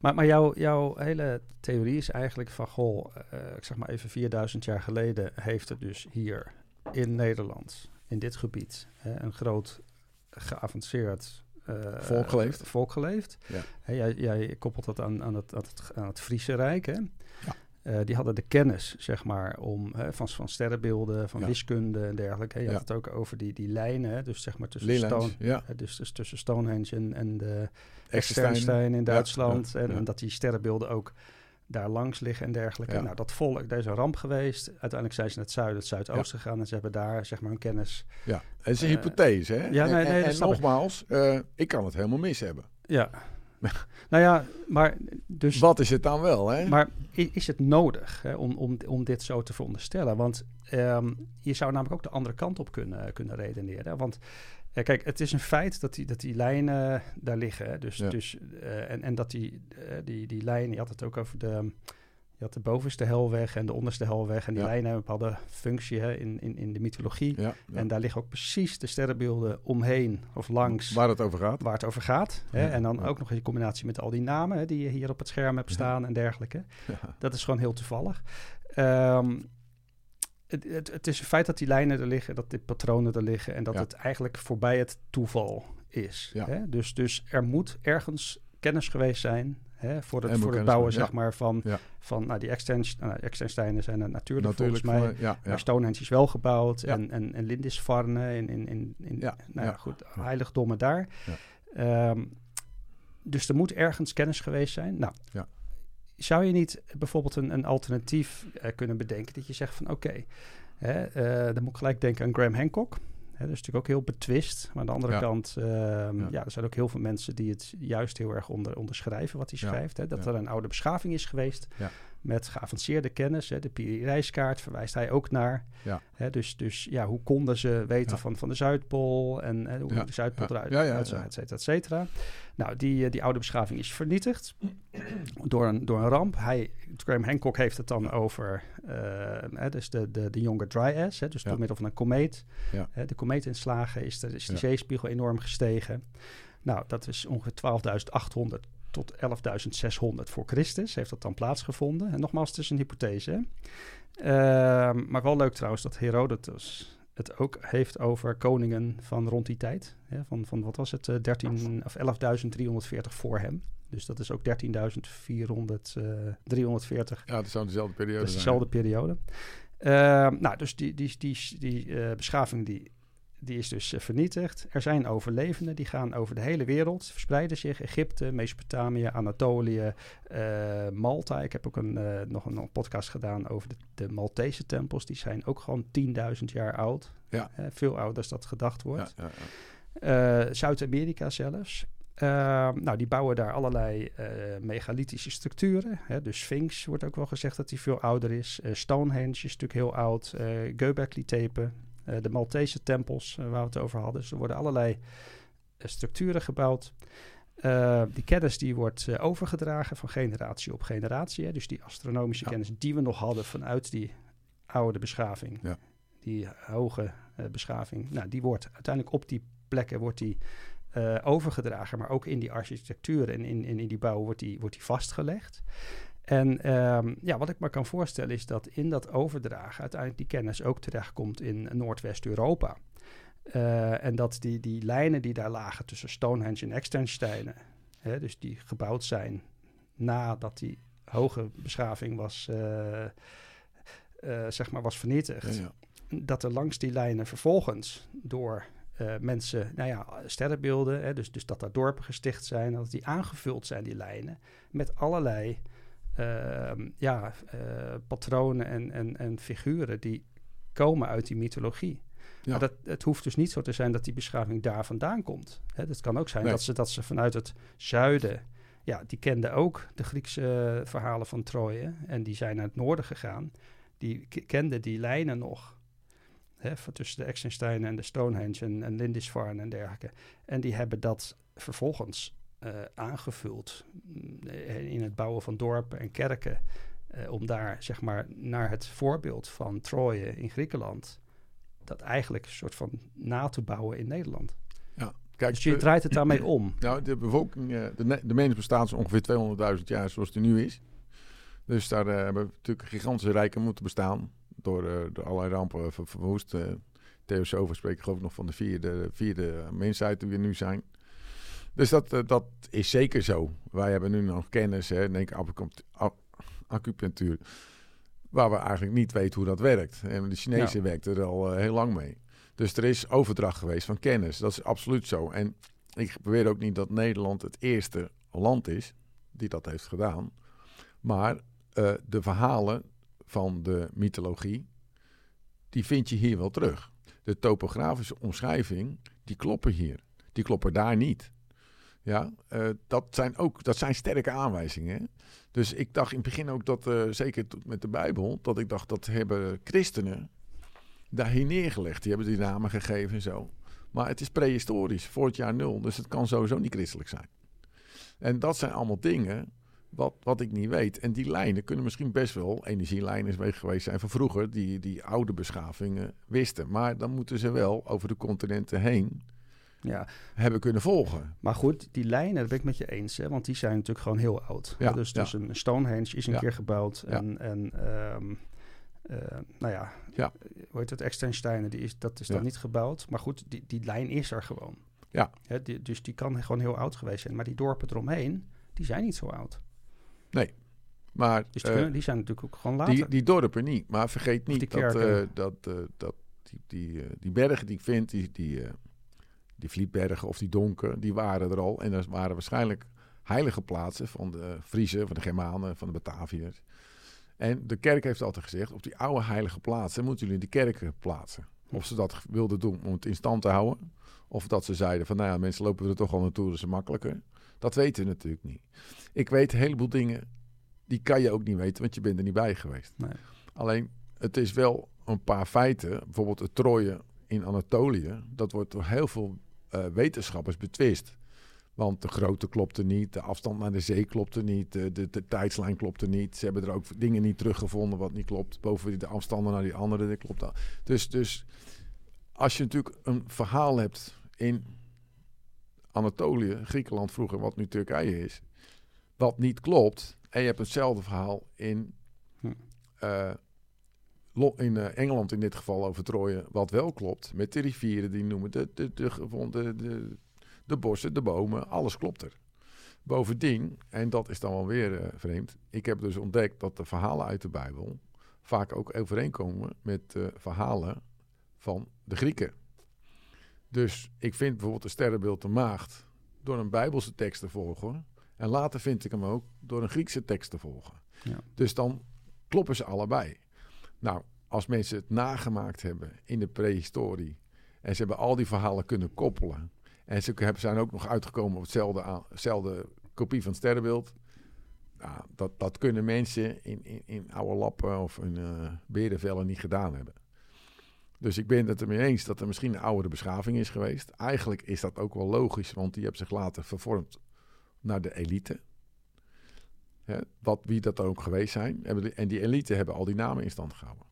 Maar, maar jouw, jouw hele theorie is eigenlijk van, goh, eh, ik zeg maar even 4000 jaar geleden heeft er dus hier in Nederland, in dit gebied, hè, een groot geavanceerd eh, Volk geleefd. volk geleefd. Ja. Jij, jij koppelt dat aan, aan, het, aan, het, aan het Friese Rijk, hè? Eh, die hadden de kennis, zeg maar, om, hè, van, van sterrenbeelden, van Ja. wiskunde en dergelijke. Je Ja. had het ook over die, die lijnen, hè, dus zeg maar tussen, Stone, ja. hè, dus, dus tussen Stonehenge en, en de. Externstein in Duitsland. en, dat die sterrenbeelden ook daar langs liggen en dergelijke. Nou, dat volk, daar is een ramp geweest. Uiteindelijk zijn ze naar het zuiden, het zuidoosten gegaan... en ze hebben daar, zeg maar, hun kennis... Ja, het is een Eh, hypothese, hè? ja, nee, nee, en, nogmaals, eh, ik kan het helemaal mis hebben. Ja. nou ja, maar dus... Wat is het dan wel, hè? Maar is het nodig hè, om, om, om dit zo te veronderstellen? Want ehm, je zou namelijk ook de andere kant op kunnen, kunnen redeneren. Want eh, kijk, het is een feit dat die, dat die lijnen daar liggen. Hè. Dus, Ja. dus, eh, en, en dat die, eh, die, die lijnen, je had het ook over de... Je had de bovenste helweg en de onderste helweg. En die Ja. lijnen een bepaalde functie hè, in, in, in de mythologie. ja, ja. En daar liggen ook precies de sterrenbeelden omheen of langs Waar het over gaat. waar het over gaat. Hè? En dan ook nog in combinatie met al die namen hè, die je hier op het scherm hebt staan en dergelijke. Dat is gewoon heel toevallig. Ehm, het, het, het is een feit dat die lijnen er liggen, dat die patronen er liggen en dat het eigenlijk voorbij het toeval is. Hè? Dus, dus er moet ergens kennis geweest zijn hè, voor het, voor het bouwen zeg maar, van, Ja. van nou, die extens, nou, extensteinen zijn er natuurlijk, Natuurlijk. volgens mij. voor- ja. Maar Stonehenge is wel gebouwd en, en, en Lindisfarne in, in, in, in nou goed, heiligdommen daar. Ehm, dus er moet ergens kennis geweest zijn. Nou, zou je niet bijvoorbeeld een, een alternatief eh, kunnen bedenken dat je zegt van oké, eh, dan moet ik gelijk denken aan Graham Hancock. Hè, dat is natuurlijk ook heel betwist. Maar aan de andere Ja. kant, ehm, ja. Ja. er zijn ook heel veel mensen die het juist heel erg onder, onderschrijven wat hij Ja. schrijft. Hè, dat er een oude beschaving is geweest Ja. Met geavanceerde kennis. Hè, de Piri-reiskaart verwijst hij ook naar. Ja. Hè, dus, dus ja, hoe konden ze weten Ja. van, van de Zuidpool en hè, hoe Ja. de Zuidpool eruit Ja, et cetera, et cetera. Nou, die, eh, die oude beschaving is vernietigd door een, door een ramp. Hij, Graham Hancock heeft het dan over eh, hè, dus de, de, de Younger Dryas, hè, dus door middel van een komeet. Ja. Hè, de komeetinslagen is, de, is de zeespiegel enorm gestegen. Nou, dat is ongeveer 12.800 tot 11.600 voor Christus heeft dat dan plaatsgevonden. En nogmaals, het is een hypothese. hè. Ehm, maar wel leuk trouwens dat Herodotus het ook heeft over koningen van rond die tijd. Hè, van, van wat was het, eh, 13 of 11.340 voor hem. Dus dat is ook 13.400, eh 340 Ja, het zou dezelfde periode dat is dezelfde periode. Ehm, nou, dus die, die, die, die eh, beschaving die, die is dus eh, vernietigd. Er zijn overlevenden, die gaan over de hele wereld, verspreiden zich. Egypte, Mesopotamië, Anatolië, eh, Malta. Ik heb ook een, eh, nog een, een podcast gedaan over de, de Maltese tempels. Die zijn ook gewoon 10.000 jaar oud. Ja. Veel ouder dan dat gedacht wordt. Ja, ja, ja. Zuid-Amerika zelfs. Eh, nou, die bouwen daar allerlei eh, megalithische structuren. Hè. Dus Sphinx wordt ook wel gezegd dat die veel ouder is. Eh, Stonehenge is natuurlijk heel oud. Eh Göbekli-Tepe, eh, de Maltese tempels eh, waar we het over hadden. Dus er worden allerlei eh, structuren gebouwd. Eh, die kennis die wordt eh, overgedragen van generatie op generatie. Hè. Dus die astronomische Ja. kennis die we nog hadden vanuit die oude beschaving. Ja. Die hoge eh, beschaving. Nou, die wordt uiteindelijk op die plekken wordt die eh, overgedragen, maar ook in die architectuur en in, in, in die bouw wordt die, wordt die vastgelegd. En ehm, ja, wat ik me kan voorstellen is dat in dat overdragen uiteindelijk die kennis ook terechtkomt in Noordwest-Europa. Eh, en dat die, die lijnen die daar lagen tussen Stonehenge en Externsteinen, hè, dus die gebouwd zijn nadat die hoge beschaving was, eh, eh, zeg maar was vernietigd, Ja, ja. dat er langs die lijnen vervolgens door mensen, nou ja, sterrenbeelden, hè, dus, dus dat daar dorpen gesticht zijn, dat die aangevuld zijn, die lijnen, met allerlei ja, eh, patronen en, en, en figuren die komen uit die mythologie. Ja. Maar dat, het hoeft dus niet zo te zijn dat die beschaving daar vandaan komt. Hè, het kan ook zijn Nee. dat, ze, dat ze vanuit het zuiden, ja, die kenden ook de Griekse verhalen van Troje en die zijn naar het noorden gegaan. Die kenden die lijnen nog. Hè, van tussen de Exensteinen en de Stonehenge en, en Lindisfarne en dergelijke. En die hebben dat vervolgens eh, aangevuld eh, in het bouwen van dorpen en kerken. eh, om daar zeg maar naar het voorbeeld van Troje in Griekenland. Dat eigenlijk een soort van na te bouwen in Nederland. Ja. Kijk, Dus je de- draait het daarmee om. Nou, de bevolking, de, de mens bestaat zo ongeveer 200.000 jaar zoals die nu is. Dus daar hebben natuurlijk gigantische rijken moeten bestaan. Door, eh, door allerlei rampen ver- verwoest. Eh Theosofen spreken geloof ik nog van de vierde, vierde mensheid die we nu zijn. Dus dat, eh, dat is zeker zo. Wij hebben nu nog kennis, hè, denk acupunctuur. Waar we eigenlijk niet weten hoe dat werkt. En de Chinezen Ja. werkten er al eh, heel lang mee. Dus er is overdracht geweest van kennis. Dat is absoluut zo. En ik beweer ook niet dat Nederland het eerste land is die dat heeft gedaan. Maar eh, de verhalen van de mythologie, die vind je hier wel terug. De topografische omschrijving, die kloppen hier. Die kloppen daar niet. Ja, eh, dat, zijn ook, dat zijn sterke aanwijzingen. Dus ik dacht in het begin ook dat, eh, zeker met de Bijbel, dat ik dacht dat hebben christenen daar hier neergelegd. Die hebben die namen gegeven en zo. Maar het is prehistorisch, voor het jaar nul. Dus het kan sowieso niet christelijk zijn. En dat zijn allemaal dingen wat, wat ik niet weet. En die lijnen kunnen misschien best wel energielijnen geweest zijn van vroeger, die, die oude beschavingen wisten. Maar dan moeten ze wel over de continenten heen Ja, hebben kunnen volgen. maar goed, die lijnen, dat ben ik met je eens. Hè, want die zijn natuurlijk gewoon heel oud. Ja, dus, dus een Stonehenge is een keer gebouwd. En, en ehm, eh, nou ja, Ja. hoe heet het, Extensteinen, die is, dat is dan niet gebouwd. Maar goed, die, die lijn is er gewoon. Ja. Hè, die, dus die kan gewoon heel oud geweest zijn. Maar die dorpen eromheen, die zijn niet zo oud. Maar Dus die, eh, kunnen, die zijn natuurlijk ook gewoon later. die, die dorpen niet. Maar vergeet niet dat, eh, dat, eh, dat die, die, eh, die bergen die ik vind, die, die, eh, die Vlietbergen of die Donken, die waren er al. En dat waren waarschijnlijk heilige plaatsen van de Friezen, van de Germanen, van de Bataviërs. En de kerk heeft altijd gezegd, op die oude heilige plaatsen moeten jullie de kerken plaatsen. Of ze dat wilden doen om het in stand te houden. Of dat ze zeiden van, nou ja, mensen lopen er toch al naartoe, dus is makkelijker. Dat weten we natuurlijk niet. Ik weet een heleboel dingen, die kan je ook niet weten, want je bent er niet bij geweest. Nee. Alleen, het is wel een paar feiten. Bijvoorbeeld het Troje in Anatolië. Dat wordt door heel veel eh, wetenschappers betwist. Want de grootte klopte niet, de afstand naar de zee klopte niet, de, de, de tijdslijn klopte niet. Ze hebben er ook dingen niet teruggevonden wat niet klopt. Boven de afstanden naar die andere, dat klopt al. Dus, dus als je natuurlijk een verhaal hebt in Anatolië, Griekenland vroeger, wat nu Turkije is, wat niet klopt. En je hebt hetzelfde verhaal in, Hm. In eh, Engeland in dit geval over Troje, wat wel klopt. Met de rivieren die noemen, de, de, de, de, de bossen, de bomen, alles klopt er. Bovendien, en dat is dan wel weer eh, vreemd, ik heb dus ontdekt dat de verhalen uit de Bijbel vaak ook overeenkomen met verhalen van de Grieken. Dus ik vind bijvoorbeeld de sterrenbeeld de maagd door een Bijbelse tekst te volgen. En later vind ik hem ook door een Griekse tekst te volgen. Ja. Dus dan kloppen ze allebei. Nou, als mensen het nagemaakt hebben in de prehistorie. en ze hebben al die verhalen kunnen koppelen. en ze zijn ook nog uitgekomen op hetzelfde, kopie van het sterrenbeeld. Nou, dat, dat kunnen mensen in, in, in oude lappen of in eh berenvellen niet gedaan hebben. Dus ik ben het ermee eens dat er misschien een oudere beschaving is geweest. Eigenlijk is dat ook wel logisch, want die hebben zich later vervormd naar de elite. Hè, wat, wie dat dan ook geweest zijn. En die elite hebben al die namen in stand gehouden.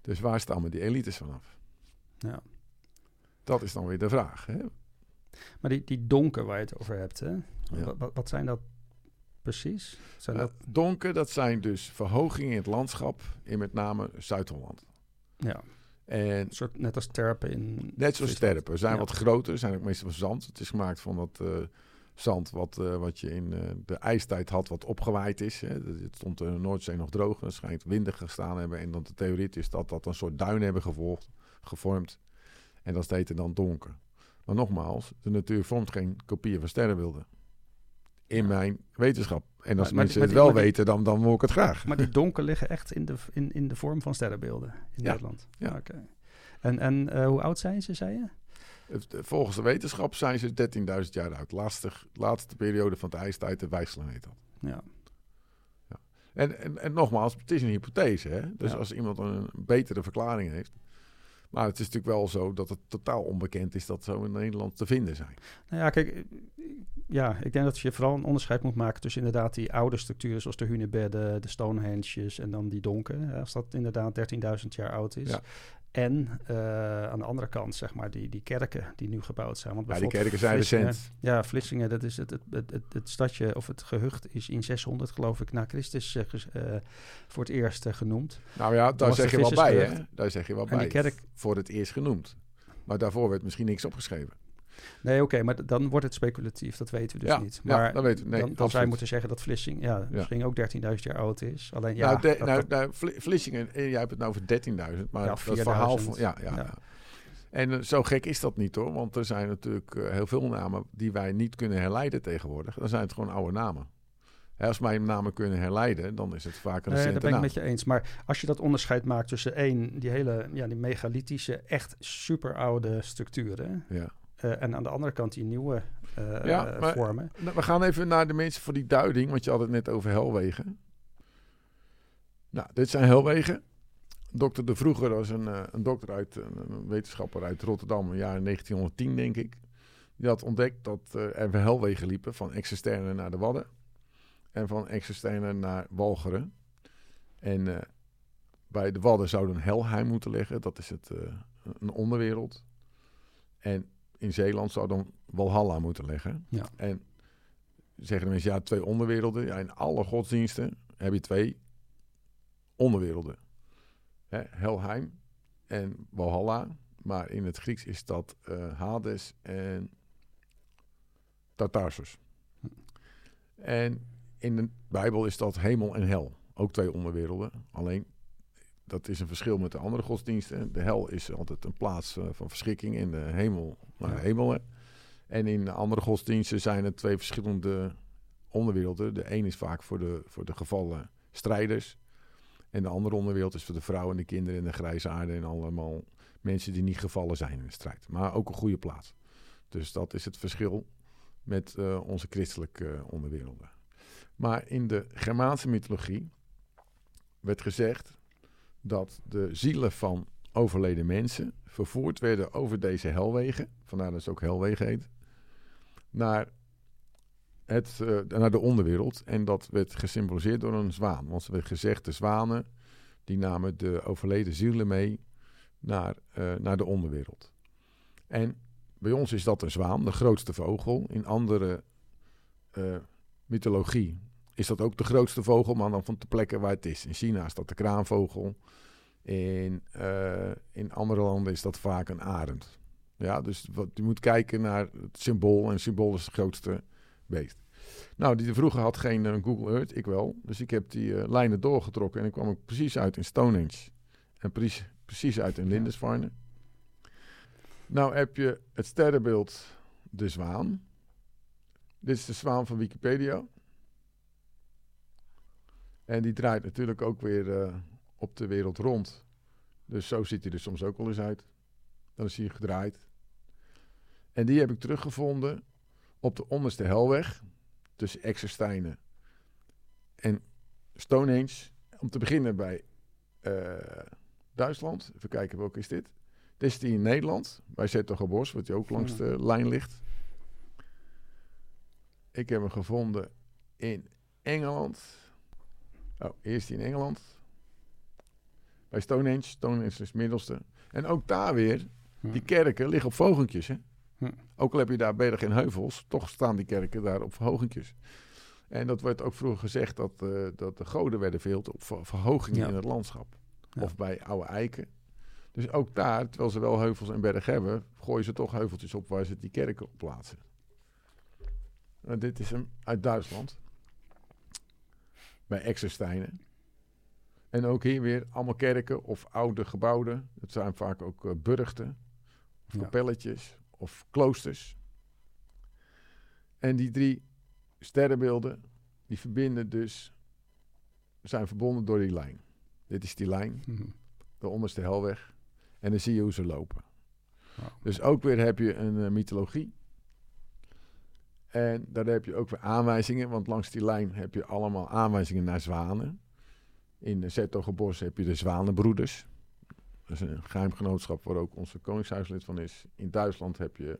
Dus waar stammen die elites vanaf? Ja. Dat is dan weer de vraag. Hè? Maar die, die donker waar je het over hebt, hè? Ja. Wat, wat, zijn dat precies? Zijn Nou, dat, donker, dat zijn dus verhogingen in het landschap, in met name Zuid-Holland. ja, En een soort, net als terpen in... net zoals sterpen, zijn Ja. wat groter, zijn ook meestal van zand. Het is gemaakt van dat eh, zand wat, eh, wat je in eh, de ijstijd had, wat opgewaaid is. Hè. Het stond in de Noordzee nog droog, het schijnt windig gestaan hebben. En dan de theorie is dat dat een soort duin hebben gevolgd, gevormd. En dat heette dan donker. Maar nogmaals, de natuur vormt geen kopieën van sterrenbeelden. In mijn wetenschap. En als Maar- maar mensen die- het wel die- weten, dan, dan wil ik het graag. Maar die donker liggen echt in de, in, in de vorm van sterrenbeelden in Ja. Nederland. Ja. Oké. En, en eh, hoe oud zijn ze, zei je? Het- Volgens de wetenschap zijn ze 13.000 jaar oud. Laatste, laatste periode van de ijstijd, de wijselen heet dat. Ja. En, en, en nogmaals, het is een hypothese. Hè? Dus Ja. als iemand een betere verklaring heeft. Maar het is natuurlijk wel zo dat het totaal onbekend is dat zo in Nederland te vinden zijn. Nou ja, kijk, ja, ik denk dat je vooral een onderscheid moet maken tussen inderdaad die oude structuren zoals de hunebedden, de Stonehenges en dan die donken. hè, Als dat inderdaad 13.000 jaar oud is. Ja. En eh, aan de andere kant, zeg maar, die, die kerken die nu gebouwd zijn. Want Ja, die kerken zijn recent. Ja, Vlissingen, dat is het, het, het, het, stadje of het gehucht is in 600 geloof ik na Christus eh, eh, voor het eerst genoemd. Nou ja, daar zeg je wel bij, hè? Daar zeg je wel En die bij. kerk- Voor het eerst genoemd. Maar daarvoor werd misschien niks opgeschreven. Nee, oké, maar dan wordt het speculatief, dat weten we dus Ja, niet. ja, Maar dat weten we. Nee, dan, dan absoluut. moeten zeggen dat Vlissingen, ja, Vlissingen ook 13.000 jaar oud is. Alleen ja, nou, de, dat- nou, nou, Vlissingen, eh, jij hebt het nou over 13.000. Maar Ja, dat 4000. verhaal van... Ja, ja, Ja. ja. En eh, zo gek is dat niet hoor. Want er zijn natuurlijk eh, heel veel namen die wij niet kunnen herleiden tegenwoordig. Dan zijn het gewoon oude namen. Als wij namen kunnen herleiden, dan is het vaak een Nee, recente daar ben ik met je eens. Maar als je dat onderscheid maakt tussen één, die hele ja, die megalithische, echt super oude structuren. Ja. eh, en aan de andere kant die nieuwe eh, Ja, maar- vormen. We gaan even naar de mensen voor die duiding, want je had het net over helwegen. Nou, dit zijn helwegen. Dokter De Vroeger was een, eh, een dokter uit, een, wetenschapper uit Rotterdam, in jaar 1910 denk ik. Die had ontdekt dat eh, er helwegen liepen van Exesterne naar de Wadden en van Exesterne naar Walcheren. En eh, bij de Wadden zou dan Helheim moeten liggen, dat is het, eh, een onderwereld. En in Zeeland zou dan Walhalla moeten liggen. Ja. En zeggen de mensen, ja, twee onderwerelden. Ja, in alle godsdiensten heb je twee onderwerelden. Hè, Helheim en Walhalla. Maar in het Grieks is dat eh, Hades en Tartarsus. En in de Bijbel is dat hemel en hel. Ook twee onderwerelden. Alleen, dat is een verschil met de andere godsdiensten. De hel is altijd een plaats eh, van verschrikking. In de hemel naar de Ja. hemel. hè. En in andere godsdiensten zijn het twee verschillende onderwerelden. De een is vaak voor de, voor de gevallen strijders. En de andere onderwereld is voor de vrouwen en de kinderen en de grijsaarden en allemaal mensen die niet gevallen zijn in de strijd. Maar ook een goede plaats. Dus dat is het verschil met eh, onze christelijke eh, onderwerelden. Maar in de Germaanse mythologie werd gezegd dat de zielen van overleden mensen vervoerd werden over deze helwegen, vandaar dat ze ook helwegen heet, naar, het, eh, naar de onderwereld. En dat werd gesymboliseerd door een zwaan. Want er werd gezegd, de zwanen die namen de overleden zielen mee naar, eh, naar de onderwereld. En bij ons is dat een zwaan, de grootste vogel. In andere eh, mythologie is dat ook de grootste vogel, maar dan van de plekken waar het is. In China is dat de kraanvogel. In, eh, in andere landen is dat vaak een arend. Ja, dus wat, je moet kijken naar het symbool. En het symbool is het grootste beest. Nou, die vroeger had geen eh, Google Earth, ik wel. Dus ik heb die eh, lijnen doorgetrokken en ik kwam ik precies uit in Stonehenge. En precies, precies uit in Lindisfarne. Nou heb je het sterrenbeeld de zwaan. Dit is de zwaan van Wikipedia. En die draait natuurlijk ook weer eh, op de wereld rond. Dus zo ziet hij er soms ook wel eens uit. Dan is hij gedraaid. En die heb ik teruggevonden op de onderste helweg. Tussen Exerstijnen en Stonehenge. Om te beginnen bij eh, Duitsland. Even kijken, welke is dit? Dit is die in Nederland. Bij Zettergebos, wat die ook langs de lijn ligt. Ik heb hem gevonden in Engeland. Oh, eerst in Engeland. Bij Stonehenge. Stonehenge is het middelste. En ook daar weer, die kerken liggen op vogentjes. Hè? Hm. Ook al heb je daar bergen en heuvels, toch staan die kerken daar op verhogentjes. En dat werd ook vroeger gezegd dat, eh, dat de goden werden veeld op ver- verhogingen Ja. in het landschap. Ja. Of bij oude eiken. Dus ook daar, terwijl ze wel heuvels en bergen hebben, gooien ze toch heuveltjes op waar ze die kerken op plaatsen. Nou, dit is hem uit Duitsland. Bij Exerstijnen. En ook hier weer allemaal kerken of oude gebouwen. Het zijn vaak ook eh, burchten, of Ja. kapelletjes, of kloosters. En die drie sterrenbeelden, die verbinden dus, zijn verbonden door die lijn. Dit is die lijn, Mhm. de onderste helweg. En dan zie je hoe ze lopen. Wow. Dus ook weer heb je een eh, mythologie. En daar heb je ook weer aanwijzingen, want langs die lijn heb je allemaal aanwijzingen naar zwanen. In de Zertogenbos heb je de Zwanenbroeders. Dat is een geheimgenootschap waar ook onze koningshuislid van is. In Duitsland heb je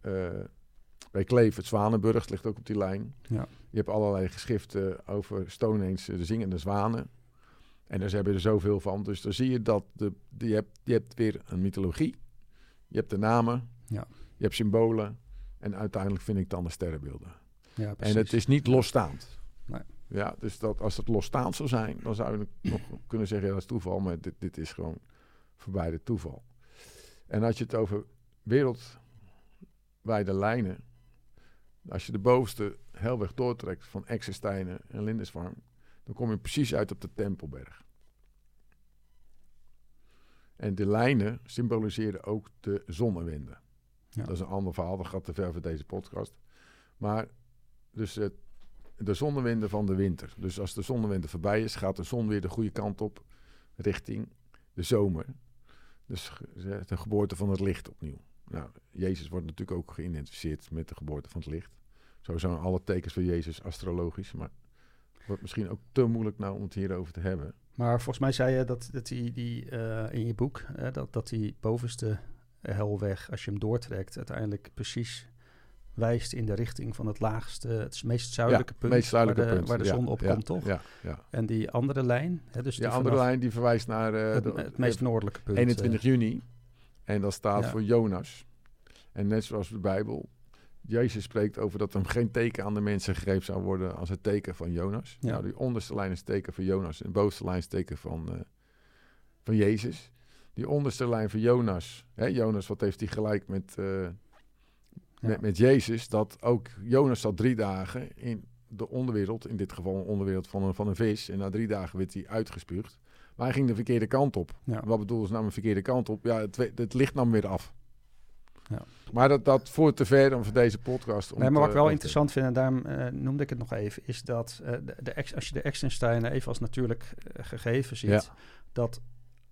eh, bij Kleef het Zwanenburg, het ligt ook op die lijn. Ja. Je hebt allerlei geschriften over Stonehenge, de zingende zwanen. En daar hebben er zoveel van. Dus dan zie je dat de, je, hebt, je hebt weer een mythologie. Je hebt de namen. Ja. Je hebt symbolen. En uiteindelijk vind ik dan de sterrenbeelden. Ja, En het is niet losstaand. Nee. Ja, dus dat, als het losstaand zou zijn, dan zou je nog kunnen zeggen, ja, dat is toeval. Maar dit, dit is gewoon voorbij de toeval. En als je het over wereldwijde lijnen, als je de bovenste helweg doortrekt van Exerstijnen en Lindisfarne, dan kom je precies uit op de Tempelberg. En de lijnen symboliseren ook de zonnewinden. Ja. Dat is een ander verhaal, dat gaat te ver voor deze podcast. Maar dus het, de zonnewinden van de winter. Dus als de zonnewinden voorbij is, gaat de zon weer de goede kant op richting de zomer. Dus ge- de geboorte van het licht opnieuw. Nou, Jezus wordt natuurlijk ook geïdentificeerd met de geboorte van het licht. Zo zijn alle tekens van Jezus astrologisch, maar het wordt misschien ook te moeilijk nou om het hierover te hebben. Maar volgens mij zei je dat, dat die, die eh, in je boek, hè, dat, dat die bovenste helweg, als je hem doortrekt, uiteindelijk precies wijst in de richting van het laagste, het meest zuidelijke ja, punt, meest zuidelijke waar de, punt. waar de Ja, zon ja, opkomt, toch? Ja, ja. En die andere lijn, hè, dus Die die andere lijn die verwijst naar eh, het, meest noordelijke punt. 21 eh, juni. En dat staat voor Jonas. En net zoals de Bijbel, Jezus spreekt over dat hem geen teken aan de mensen gegeven zou worden als het teken van Jonas. Nou, die onderste lijn is teken van Jonas en de bovenste lijn is teken van, eh, van Jezus. Die onderste lijn van Jonas, hè, Jonas, wat heeft hij gelijk met, eh, ja. met, met Jezus? Dat ook Jonas zat drie dagen in de onderwereld, in dit geval een onderwereld van een, van een vis. En na drie dagen werd hij uitgespuugd. Maar hij ging de verkeerde kant op. Ja. Wat bedoelen ze nou de verkeerde kant op? Ja, het, het licht nam weer af. Ja. Maar dat, dat voert te ver om voor deze podcast. Om Nee, maar wat ik wel interessant vind, en daarom eh, noemde ik het nog even, is dat eh, de, de ex, als je de Extensteinen even als natuurlijk gegeven ziet, Ja. dat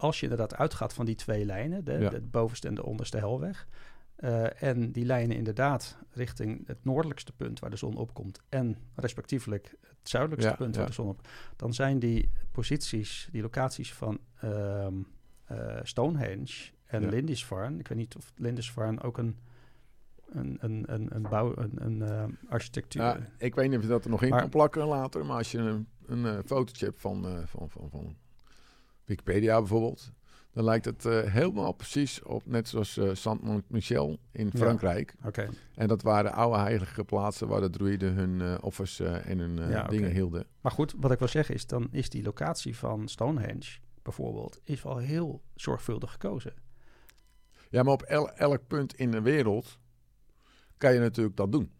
als je inderdaad uitgaat van die twee lijnen, de, Ja. de bovenste en de onderste helweg, eh, en die lijnen inderdaad richting het noordelijkste punt waar de zon opkomt en respectievelijk het zuidelijkste Ja, punt ja. waar de zon op, dan zijn die posities, die locaties van ehm, eh, Stonehenge en Ja. Lindisfarne, ik weet niet of Lindisfarne ook een een, een, een, een bouw, een, een eh, architectuur. Ja, ik weet niet of je dat er nog in Maar- kan plakken later. Maar als je een, een fotootje hebt van, van, van, van Wikipedia bijvoorbeeld. Dan lijkt het eh, helemaal precies op, net zoals eh Saint-Michel in Ja. Frankrijk. Oké, En dat waren oude heilige plaatsen waar de druiden hun eh, offers en hun Ja, dingen hielden. maar goed, wat ik wil zeggen is, dan is die locatie van Stonehenge bijvoorbeeld, is wel heel zorgvuldig gekozen. Ja, maar op el- elk punt in de wereld kan je natuurlijk dat doen.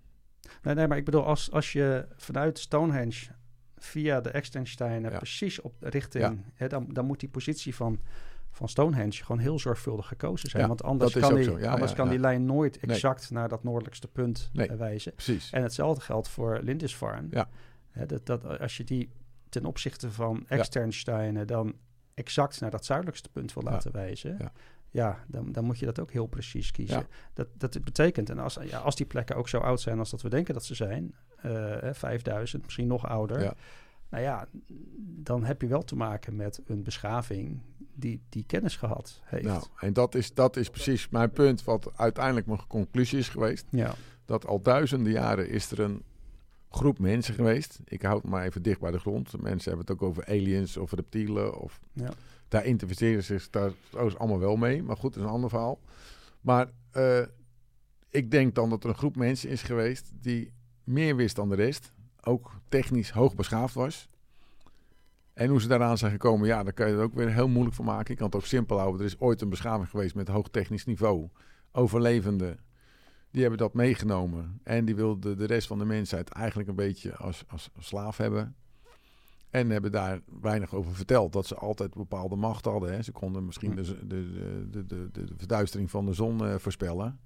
Nee, nee, maar ik bedoel, als, als je vanuit Stonehenge via de Extensteinen Ja. precies op richting, hè, dan, dan moet die positie van, van Stonehenge gewoon heel zorgvuldig gekozen zijn. Ja, want anders kan, die, anders kan die lijn nooit Nee. exact naar dat noordelijkste punt Nee. eh, wijzen. Precies. En hetzelfde geldt voor Lindisfarne. Ja. Hè, dat, dat, als je die ten opzichte van Externsteinen dan exact naar dat zuidelijkste punt wil laten wijzen, Ja. ja, dan, dan moet je dat ook heel precies kiezen. Ja. Dat, dat betekent, en als, ja, als die plekken ook zo oud zijn als dat we denken dat ze zijn, 5000, misschien nog ouder, Ja. nou ja, dan heb je wel te maken met een beschaving die die kennis gehad heeft. Nou, en dat is, dat is precies mijn punt, wat uiteindelijk mijn conclusie is geweest. ja, Dat al duizenden jaren is er een groep mensen geweest. Ik houd het maar even dicht bij de grond. Mensen hebben het ook over aliens of reptielen. Of, ja, daar interesseren ze zich daar trouwens allemaal wel mee. Maar goed, dat is een ander verhaal. Maar eh, ik denk dan dat er een groep mensen is geweest die meer wist dan de rest. Ook technisch hoogbeschaafd was. En hoe ze daaraan zijn gekomen, ja, daar kan je het ook weer heel moeilijk voor maken. Ik kan het ook simpel houden. Er is ooit een beschaving geweest met hoog technisch niveau. Overlevenden, die hebben dat meegenomen. En die wilden de rest van de mensheid eigenlijk een beetje als, als slaaf hebben. En hebben daar weinig over verteld. Dat ze altijd bepaalde macht hadden. Hè. Ze konden misschien de, de, de, de, de, de verduistering van de zon eh, voorspellen.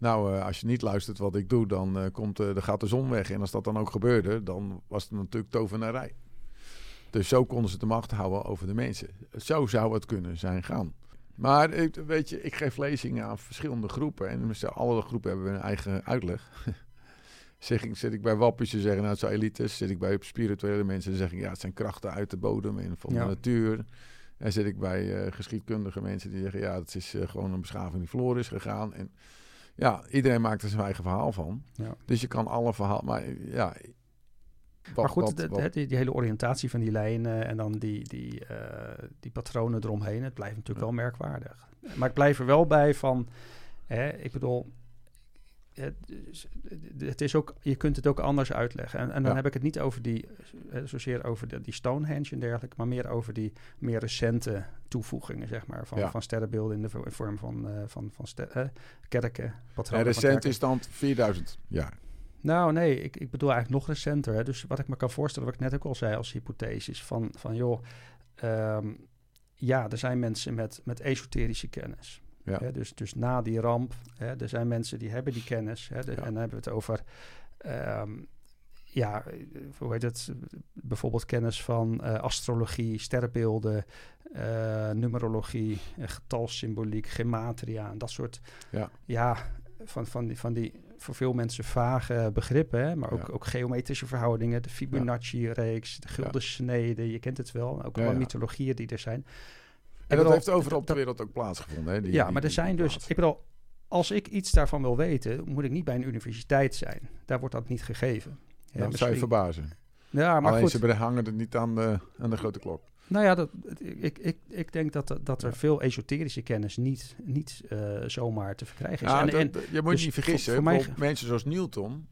Nou, uh, als je niet luistert wat ik doe, dan, uh, komt, uh, dan gaat de zon weg. En als dat dan ook gebeurde, dan was het natuurlijk tovenarij. Dus zo konden ze de macht houden over de mensen. Zo zou het kunnen zijn gaan. Maar weet je, ik geef lezingen aan verschillende groepen. En alle groepen hebben een eigen uitleg. zeg ik, zit ik bij wappies, ze zeggen nou het zijn elites. Zit ik bij spirituele mensen, zeg ik ja het zijn krachten uit de bodem en van de natuur. En zit ik bij geschiedkundige mensen die zeggen ja het is gewoon een beschaving die verloren is gegaan. En ja, iedereen maakt er zijn eigen verhaal van. Ja. Dus je kan alle verhaal, maar ja... Wat, maar goed, wat, die, die, hele oriëntatie van die lijnen en dan die, die, uh, die patronen eromheen, het blijft natuurlijk wel merkwaardig. Maar ik blijf er wel bij van, hè, ik bedoel, het, is ook, je kunt het ook anders uitleggen. En, en dan heb ik het niet over die, eh, zozeer over de, die Stonehenge en dergelijke, maar meer over die meer recente toevoegingen, zeg maar, van, van sterrenbeelden in de vorm van, uh, van, van ster, uh, kerken. En recent is dan 4000 jaar. Nou, nee, ik, ik bedoel eigenlijk nog recenter. Hè. Dus wat ik me kan voorstellen, wat ik net ook al zei als hypothese, is van, van joh, um, ja, er zijn mensen met, met esoterische kennis. Ja. dus, dus na die ramp, hè, er zijn mensen die hebben die kennis. Hè, de, En dan hebben we het over, um, ja, hoe heet het? Bijvoorbeeld kennis van uh, astrologie, sterrenbeelden, uh, numerologie, uh, getalsymboliek, gematria en dat soort, ja, ja van, van, die, van die voor veel mensen vage begrippen, hè, maar ook, ook geometrische verhoudingen, de Fibonacci-reeks, de gulden snede, je kent het wel, ook wel mythologieën die er zijn. En dat heeft overal op de wereld ook plaatsgevonden. Hè? Die, ja, maar er zijn dus... Ik bedoel, als ik iets daarvan wil weten, moet ik niet bij een universiteit zijn. Daar wordt dat niet gegeven. Ja, dat zou je verbazen. Ja, maar Alleen goed. ze hangen het niet aan de, aan de grote klok. Nou ja, dat, ik, ik, ik denk dat, dat er veel esoterische kennis niet, niet uh, zomaar te verkrijgen is. Ja, en, en, je moet dus je niet vergissen, voor, mij... mensen zoals Newton,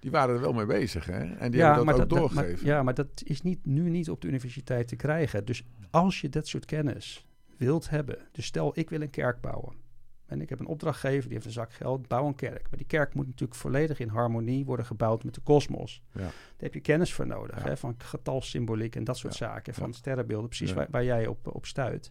die waren er wel mee bezig. Hè? En die ja, hebben dat ook dat, doorgegeven. maar, ja, maar dat is niet, nu niet op de universiteit te krijgen. Dus als je dat soort kennis wilt hebben. Dus stel, ik wil een kerk bouwen. En ik heb een opdrachtgever, die heeft een zak geld, bouw een kerk. Maar die kerk moet natuurlijk volledig in harmonie worden gebouwd met de kosmos. Ja. Daar heb je kennis voor nodig, hè, van getalsymboliek en dat soort zaken, van sterrenbeelden, precies waar, waar, jij op, op stuit.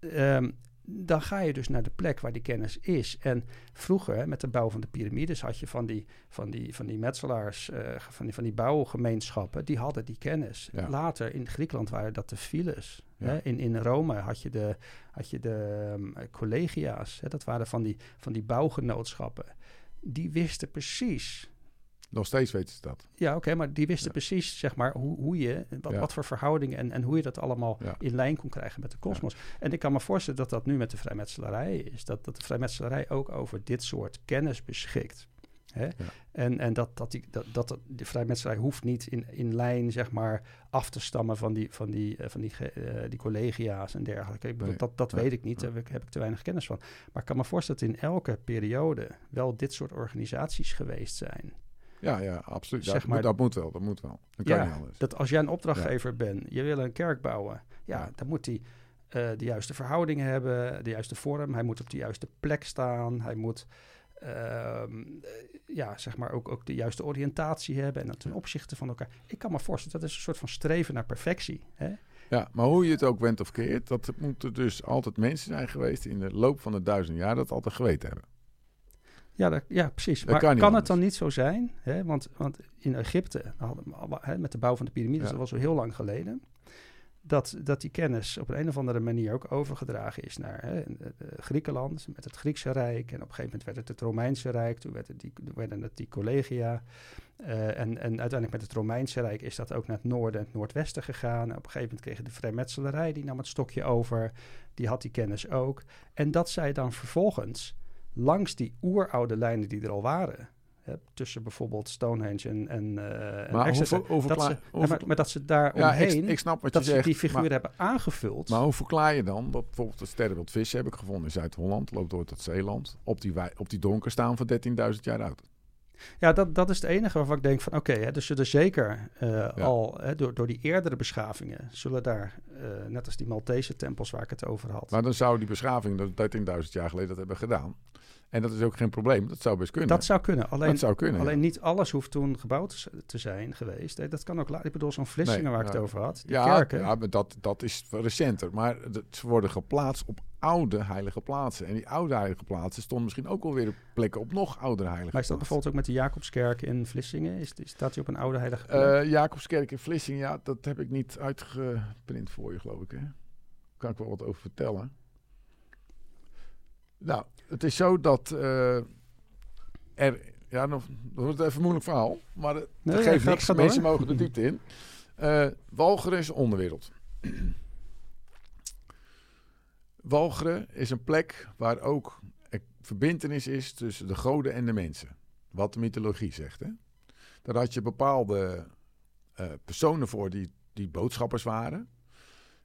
Um, dan ga je dus naar de plek waar die kennis is. En vroeger, met de bouw van de piramides, had je van die, van die, van die metselaars, uh, van, die, van die bouwgemeenschappen, die hadden die kennis. Later in Griekenland waren dat de files. Hè? In, in Rome had je de, had je de um, collegia's. Hè? Dat waren van die, van die bouwgenootschappen. Die wisten precies nog steeds weten ze dat. Ja, oké, maar die wisten precies, zeg maar, hoe, hoe je, wat, wat voor verhoudingen en, en hoe je dat allemaal in lijn kon krijgen met de kosmos. En ik kan me voorstellen dat dat nu met de vrijmetselarij is. Dat, dat de vrijmetselarij ook over dit soort kennis beschikt. Hè? En, en dat, dat, die, dat, dat de vrijmetselarij hoeft niet in, in lijn, zeg maar, af te stammen van die, van die, uh, van die, uh, die collegia's en dergelijke. Ik bedoel, Dat, dat weet ik niet, daar heb ik, heb ik te weinig kennis van. Maar ik kan me voorstellen dat in elke periode wel dit soort organisaties geweest zijn. Ja, ja, absoluut. Zeg maar, dat moet wel, dat moet wel. Dat kan ja, niet anders. Dat als jij een opdrachtgever bent, je wil een kerk bouwen, ja, dan moet hij uh, de juiste verhoudingen hebben, de juiste vorm. Hij moet op de juiste plek staan. Hij moet uh, ja, zeg maar ook, ook de juiste oriëntatie hebben en dat ten opzichte van elkaar. Ik kan me voorstellen, dat is een soort van streven naar perfectie. Hè? Ja, maar hoe je het ook went of keert, dat moeten dus altijd mensen zijn geweest die in de loop van de duizend jaar dat altijd geweten hebben. Ja, ja precies. maar kan, het dan niet zo zijn? Hè? Want, want in Egypte, hè, met de bouw van de piramides, dat was al heel lang geleden. Dat, dat die kennis op een, of andere manier ook overgedragen is naar hè, Griekenland met het Griekse Rijk. En op een gegeven moment werd het het Romeinse Rijk, toen werd het die, werden het die collegia. Uh, en, en uiteindelijk met het Romeinse Rijk is dat ook naar het noorden en het noordwesten gegaan. op een gegeven moment kregen de vrijmetselarij, die nam het stokje over. Die had die kennis ook. En dat zij dan vervolgens langs die oeroude lijnen die er al waren. Hè, tussen bijvoorbeeld Stonehenge en, en, uh, maar, hoeveel, dat ze, maar, maar, dat ze daar omheen, ik, ik snap wat dat je ze zegt, die figuren hebben aangevuld. Maar hoe verklaar je dan dat bijvoorbeeld het sterrenbeeld vis heb ik gevonden in Zuid-Holland, loopt door tot Zeeland, op die, op die donker staan van 13.000 jaar oud? Ja, dat, dat is het enige waarvan ik denk van oké, okay, dus zullen zeker uh, al hè, door, door die eerdere beschavingen, zullen daar, uh, net als die Maltese tempels waar ik het over had. Maar dan zou die beschaving dat 13.000 jaar geleden dat hebben gedaan. En dat is ook geen probleem. Dat zou best kunnen. Dat zou kunnen. Alleen, dat zou kunnen, alleen niet alles hoeft toen gebouwd te zijn geweest. Dat kan ook later. Ik bedoel, zo'n Vlissingen waar ik het over had. Die ja, kerken. ja, maar dat, dat is recenter. Maar ze worden geplaatst op oude heilige plaatsen. En die oude heilige plaatsen stonden misschien ook alweer op plekken op nog oudere heilige Maar is dat plaatsen. bijvoorbeeld ook met de Jacobskerk in Vlissingen? Is, staat die op een oude heilige plek? Eh, Jacobskerk in Vlissingen, ja, dat heb ik niet uitgeprint voor je, geloof ik. Hè? Kan ik wel wat over vertellen. Nou, het is zo dat eh, er... Ja, nog, dat wordt even een moeilijk verhaal, maar Nee, dat ja, geeft gaat- niks. Mensen door. mogen de diepte in. Walcheren is onderwereld. Walcheren is een plek waar ook een verbintenis is tussen de goden en de mensen. Wat de mythologie zegt. Hè? Daar had je bepaalde eh, personen voor die, die boodschappers waren.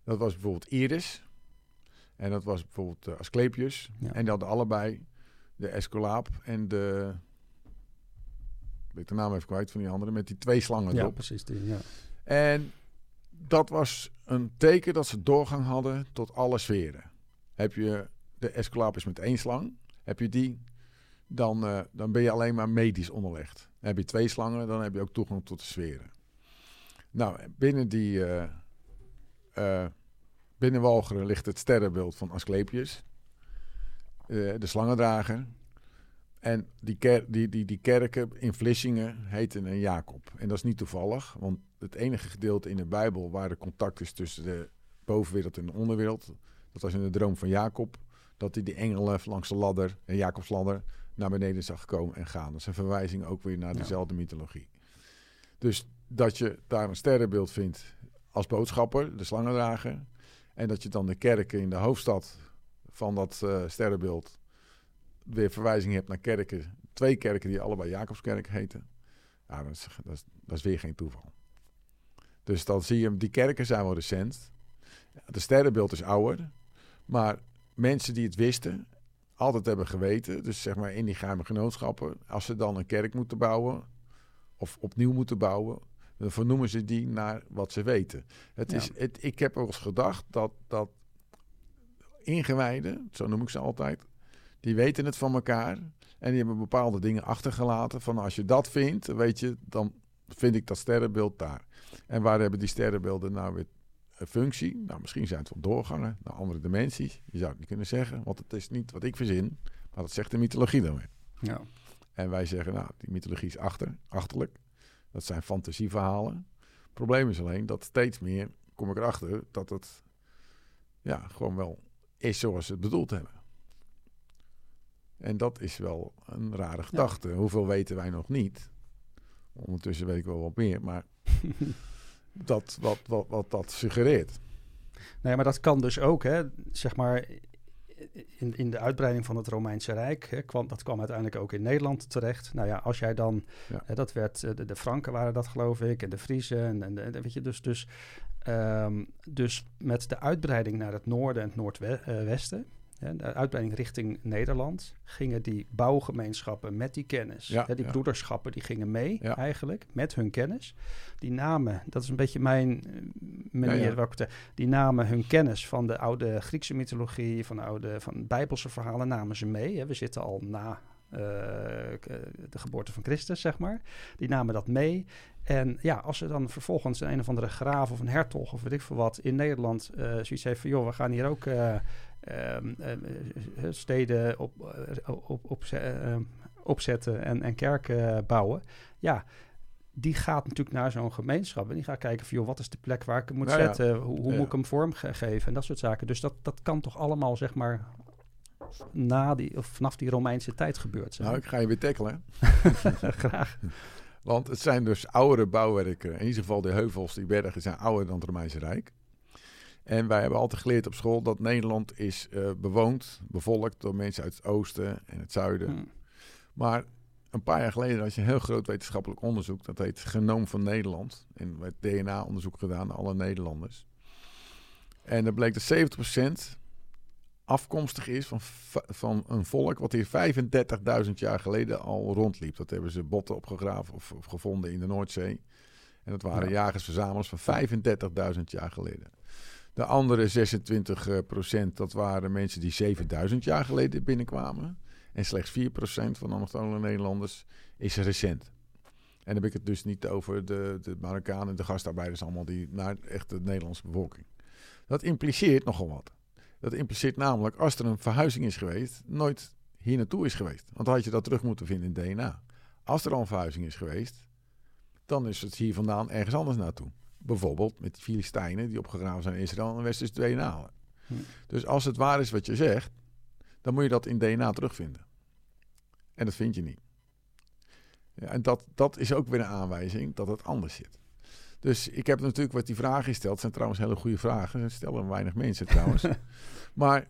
Dat was bijvoorbeeld Iris. En dat was bijvoorbeeld eh, Asclepius. Ja. En die hadden allebei de Esculaap en de... Ik weet de naam even kwijt van die andere. Met die twee slangen ja, erop. precies. Die, ja. En dat was een teken dat ze doorgang hadden tot alle sferen. Heb je de Esculapus met één slang, heb je die, dan, eh, dan ben je alleen maar medisch onderlegd. Heb je twee slangen, dan heb je ook toegang tot de sferen. Nou, binnen die, eh, binnen Walcheren ligt het sterrenbeeld van Asclepius, eh, de slangendrager. En die, ker die, die, die kerken in Vlissingen heten een Jacob. En dat is niet toevallig, want het enige gedeelte in de Bijbel waar er contact is tussen de bovenwereld en de onderwereld, dat was in de droom van Jacob, dat hij die engelen langs de ladder, een Jacobsladder, naar beneden zag komen en gaan. Dat is een verwijzing ook weer naar Ja. dezelfde mythologie. Dus dat je daar een sterrenbeeld vindt als boodschapper, de slangendrager, en dat je dan de kerken in de hoofdstad van dat eh, sterrenbeeld weer verwijzing hebt naar kerken, twee kerken die allebei Jacobskerk heten. Ja, dat is, dat is, dat is weer geen toeval. Dus dan zie je, die kerken zijn wel recent. De sterrenbeeld is ouder. Maar mensen die het wisten, altijd hebben geweten, dus zeg maar in die geheime genootschappen, als ze dan een kerk moeten bouwen of opnieuw moeten bouwen, dan vernoemen ze die naar wat ze weten. Het Ja. is, het, ik heb wel eens gedacht dat, dat ingewijden, zo noem ik ze altijd, die weten het van elkaar en die hebben bepaalde dingen achtergelaten. Van als je dat vindt, weet je, dan vind ik dat sterrenbeeld daar. En waar hebben die sterrenbeelden nou weer een functie? Nou, misschien zijn het wel doorgangen naar andere dimensies. Je zou het niet kunnen zeggen, want het is niet wat ik verzin, maar dat zegt de mythologie dan weer. Ja. En wij zeggen, nou, die mythologie is achter, achterlijk. Dat zijn fantasieverhalen. Het probleem is alleen dat steeds meer kom ik erachter dat het ja, gewoon wel is zoals ze het bedoeld hebben. En dat is wel een rare gedachte. Hoeveel weten wij nog niet? Ondertussen weet ik wel wat meer, maar dat, wat, wat, wat dat suggereert. Nee, maar dat kan dus ook, hè, zeg maar, in, in de uitbreiding van het Romeinse Rijk, hè, kwam, dat kwam uiteindelijk ook in Nederland terecht. Nou ja, als jij dan, Ja. hè, dat werd, eh, de, de Franken waren dat geloof ik, en de Friezen, en, en, weet je, dus, dus, ehm, dus met de uitbreiding naar het noorden en het noordwesten, de uitbreiding richting Nederland, gingen die bouwgemeenschappen met die kennis, Ja, hè, die ja. broederschappen, die gingen mee Ja. eigenlijk, met hun kennis. Die namen, dat is een beetje mijn eh, manier ik het die namen hun kennis van de oude Griekse mythologie, van de oude van Bijbelse verhalen, namen ze mee. Hè. We zitten al na eh, k- de geboorte van Christus, zeg maar. Die namen dat mee. En ja, als er dan vervolgens een, een of andere graaf of een hertog of weet ik veel wat in Nederland eh zoiets heeft van, joh, we gaan hier ook eh, ehm, eh, eh, steden op, eh, op, op, eh, opzetten en, en kerken bouwen. Ja, die gaat natuurlijk naar zo'n gemeenschap en die gaat kijken van, joh, wat is de plek waar ik hem moet Nou ja. zetten? Hoe, hoe Ja. moet ik hem vormgeven? En dat soort zaken. Dus dat, dat kan toch allemaal, zeg maar, na die, of vanaf die Romeinse tijd gebeurd zijn. Nou, ik ga je weer tackelen. Graag. Want het zijn dus oudere bouwwerken. In ieder geval de heuvels, die bergen, zijn ouder dan het Romeinse Rijk. En wij hebben altijd geleerd op school dat Nederland is eh, bewoond, bevolkt door mensen uit het oosten en het zuiden. Hm. Maar een paar jaar geleden had je een heel groot wetenschappelijk onderzoek. Dat heet Genoom van Nederland. En er werd DNA-onderzoek gedaan naar alle Nederlanders. En er bleek dat 70% afkomstig is van, va- van een volk wat hier 35.000 jaar geleden al rondliep. Dat hebben ze botten opgegraven of, of gevonden in de Noordzee. En dat waren Ja. jagers-verzamelaars van 35.000 jaar geleden. De andere 26 eh, procent, dat waren mensen die 7000 jaar geleden binnenkwamen. En slechts 4% van de allochtone Nederlanders is recent. En dan heb ik het dus niet over de, de Marokkanen, de gastarbeiders allemaal, die naar echt de Nederlandse bevolking. Dat impliceert nogal wat. Dat impliceert namelijk, als er een verhuizing is geweest, nooit hier naartoe is geweest. Want dan had je dat terug moeten vinden in DNA. Als er al een verhuizing is geweest, dan is het hier vandaan ergens anders naartoe. Bijvoorbeeld met die Filistijnen die opgegraven zijn in Israël en West-Is DNA. Hm. Dus als het waar is wat je zegt, dan moet je dat in DNA terugvinden. En dat vind je niet. Ja, en dat, dat is ook weer een aanwijzing dat het anders zit. Dus ik heb natuurlijk wat die vragen stelt. zijn trouwens hele goede vragen. Dat stellen weinig mensen trouwens. maar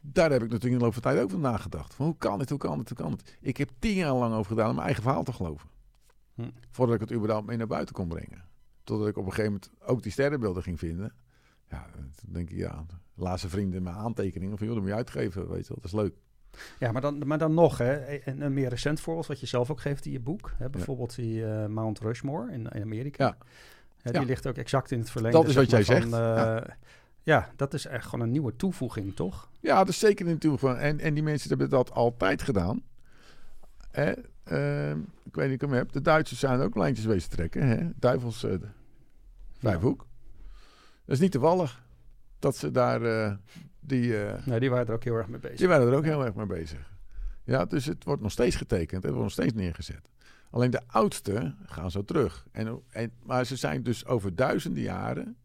daar heb ik natuurlijk in de loop van de tijd ook van nagedacht. Van hoe kan dit, hoe kan dit, hoe kan het? Ik heb tien jaar lang over gedaan om mijn eigen verhaal te geloven. Hm. Voordat ik het überhaupt mee naar buiten kon brengen. Totdat ik op een gegeven moment ook die sterrenbeelden ging vinden. Ja, dan denk ik, ja, laatste vrienden mijn aantekeningen van, joh, dat moet je uitgeven, weet je wel, dat is leuk. Ja, maar dan, maar dan nog, hè, een, een meer recent voorbeeld wat je zelf ook geeft in je boek. Hè, bijvoorbeeld die eh, Mount Rushmore in, in Amerika. Ja. Hè, die Ja. ligt ook exact in het verlengde. Dat is wat jij van, zegt. eh, ja. dat is echt gewoon een nieuwe toevoeging, toch? Ja, dat is zeker natuurlijk van. En, en die mensen hebben dat altijd gedaan. Ehm, ik weet niet of ik hem heb. De Duitsers zijn ook lijntjes wezen trekken. Hè? Duivels eh, vijfhoek. Dat is niet toevallig dat ze daar eh, die, eh, Nee, die waren er ook heel erg mee bezig. die waren er ook heel erg mee bezig. Ja, dus het wordt nog steeds getekend. Het wordt nog steeds neergezet. Alleen de oudste gaan zo terug. En, en, maar ze zijn dus over duizenden jaren...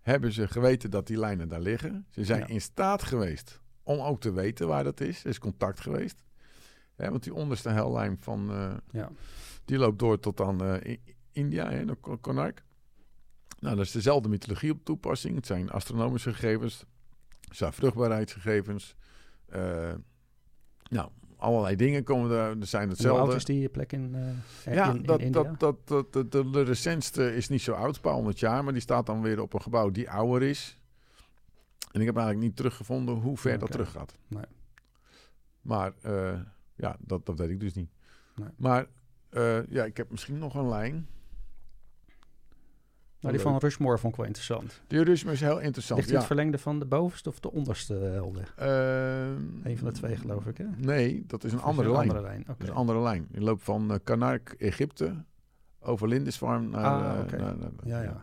hebben ze geweten dat die lijnen daar liggen. Ze zijn Ja. in staat geweest om ook te weten waar dat is. Er is contact geweest. Hè, want die onderste hellijn van... eh, Ja. die loopt door tot aan I- India, hè, Konark. Nou, dat is dezelfde mythologie op toepassing. Het zijn astronomische gegevens. Het zijn vruchtbaarheidsgegevens. Eh, nou, allerlei dingen komen er. Er zijn Hoe hetzelfde. oud is die plek in, ja, in, dat, dat, dat, dat, dat- de, de recentste is niet zo oud, een paar honderd jaar. Maar die staat dan weer op een gebouw die ouder is. En ik heb eigenlijk niet teruggevonden hoe ver dat terug gaat. Nee. Maar ja, dat, dat weet ik dus niet. Nee. Maar eh, ja, ik heb misschien nog een lijn. nou, die van Rushmore vond ik wel interessant. Die Rushmore is heel interessant. Ligt ja. het verlengde van de bovenste of de onderste helder? Ehm, Een van de twee, geloof ik, hè? Nee, dat is een andere een lijn. andere lijn. Oké. Dat is een andere lijn. Die loopt van uh, Kanark, Egypte, over Lindisfarne naar, Ah, eh, oké. naar- naar- Ja, ja.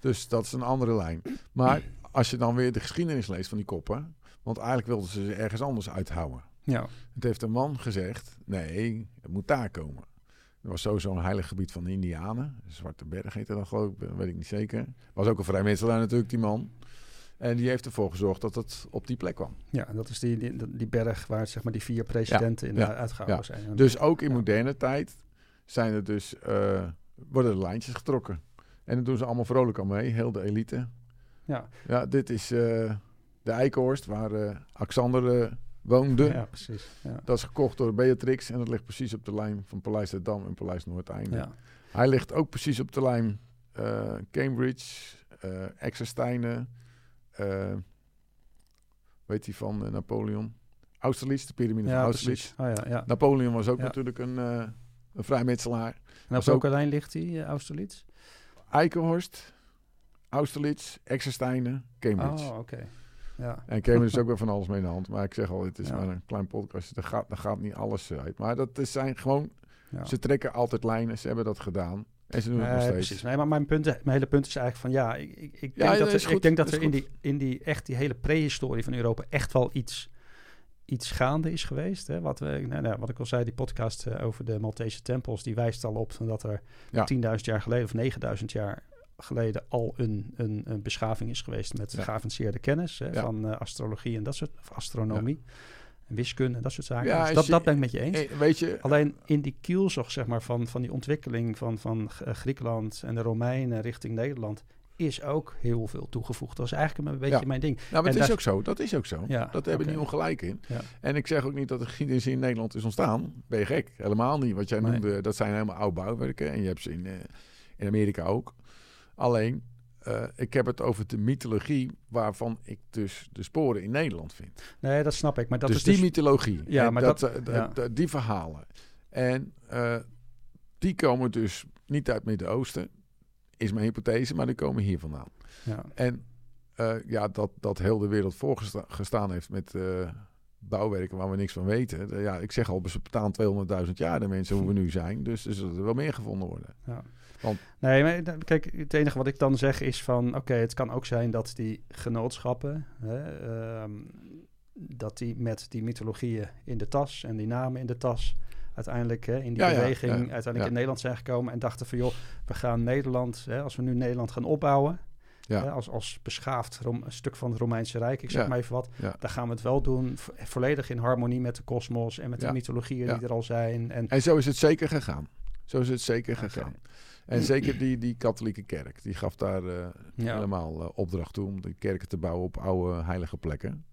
Dus dat is een andere lijn. Maar als je dan weer de geschiedenis leest van die koppen, want eigenlijk wilden ze ze ergens anders uithouden. Ja. Het heeft een man gezegd, nee, het moet daar komen. Er was sowieso een heilig gebied van de Indianen. Zwarte Berg heette dat geloof ik, weet ik niet zeker. Was ook een vrijmetselaar natuurlijk, die man. En die heeft ervoor gezorgd dat het op die plek kwam. Ja, dat is die, die, die berg waar zeg maar, die vier presidenten in ja, de uitgehouden ja. zijn. En- Dus ook in moderne tijd zijn er dus, eh, worden er lijntjes getrokken. En dan doen ze allemaal vrolijk aan mee, heel de elite. ja. Ja, dit is eh, de Eikenhorst, waar eh Alexander woonde. ja, precies. Ja. Dat is gekocht door Beatrix en dat ligt precies op de lijn van Paleis de Dam en Paleis Noordeinde. Ja. Hij ligt ook precies op de lijn eh, Cambridge, Exersteinen, eh weet hij van Napoleon? Austerlitz, de piramide van Austerlitz. Oh, ja, ja. Napoleon was ook natuurlijk een, een vrijmetselaar. En op welke lijn ligt eh, Austerlitz? Eikenhorst, Austerlitz, Exersteinen, Cambridge. Oh, oké. Ja. En Cambridge is ook weer van alles mee in de hand. Maar ik zeg al, het is Ja. maar een klein podcast. Er gaat, er gaat niet alles uit. Maar dat is zijn gewoon... ja. Ze trekken altijd lijnen. Ze hebben dat gedaan. En ze doen het nog steeds. precies. Nee, maar mijn, punt, mijn hele punt is eigenlijk van ja, ik, ik, ik denk, dat, er, goed, ik denk dat er in die, in die echt die hele prehistorie van Europa echt wel iets, iets gaande is geweest. Hè? Wat, we, nou, nou, wat ik al zei, die podcast eh, over de Maltese tempels, die wijst al op dat er Ja. 10.000 jaar geleden of 9.000 jaar geleden al een, een, een beschaving is geweest met Ja. geavanceerde kennis hè, Ja. van eh, astrologie en dat soort, of astronomie en wiskunde en dat soort zaken. Ja, Dus dat, je- dat ben ik met je eens. Eh, weet je, Alleen in die kielzog zeg maar, van, van die ontwikkeling van, van eh, Griekenland en de Romeinen richting Nederland is ook heel veel toegevoegd. Dat is eigenlijk een beetje Ja. mijn ding. nou, maar en het is daar- ook zo. Dat is ook zo. Ja, dat hebben we niet ongelijk in. Ja. En ik zeg ook niet dat de geschiedenis in Nederland is ontstaan. Ben je gek? Helemaal niet. Wat jij Nee. noemde, dat zijn helemaal oude bouwwerken. En je hebt ze in, in Amerika ook. Alleen, eh, ik heb het over de mythologie waarvan ik dus de sporen in Nederland vind. Nee, dat snap ik. Maar dat dus is die dus... mythologie. Ja, maar dat, dat- eh, ja. die verhalen. En eh, die komen dus niet uit het Midden-Oosten, is mijn hypothese, maar die komen hier vandaan. Ja. En ja, dat, dat heel de wereld voorgestaan heeft met bouwwerken waar we niks van weten. Ja, ik zeg al, ze betalen 200.000 jaar de mensen hoe we nu zijn. Dus er zullen er wel meer gevonden worden. Ja. Want- Nee, maar kijk, het enige wat ik dan zeg is van... oké, het kan ook zijn dat die genootschappen... Hè, ehm, dat die met die mythologieën in de tas en die namen in de tas... uiteindelijk hè, in die Ja, beweging ja, uiteindelijk in Nederland zijn gekomen... en dachten van, joh, we gaan Nederland... Hè, als we nu Nederland gaan opbouwen... Ja. Als, als beschaafd Rom- een stuk van het Romeinse Rijk, ik zeg Ja. maar even wat... Ja. dan gaan we het wel doen, vo- volledig in harmonie met de kosmos... en met de mythologieën die er al zijn. En, En zo is het zeker gegaan. Zo is het zeker gegaan. En zeker die, die katholieke kerk, die gaf daar eh, Ja. helemaal eh, opdracht toe om de kerken te bouwen op oude heilige plekken.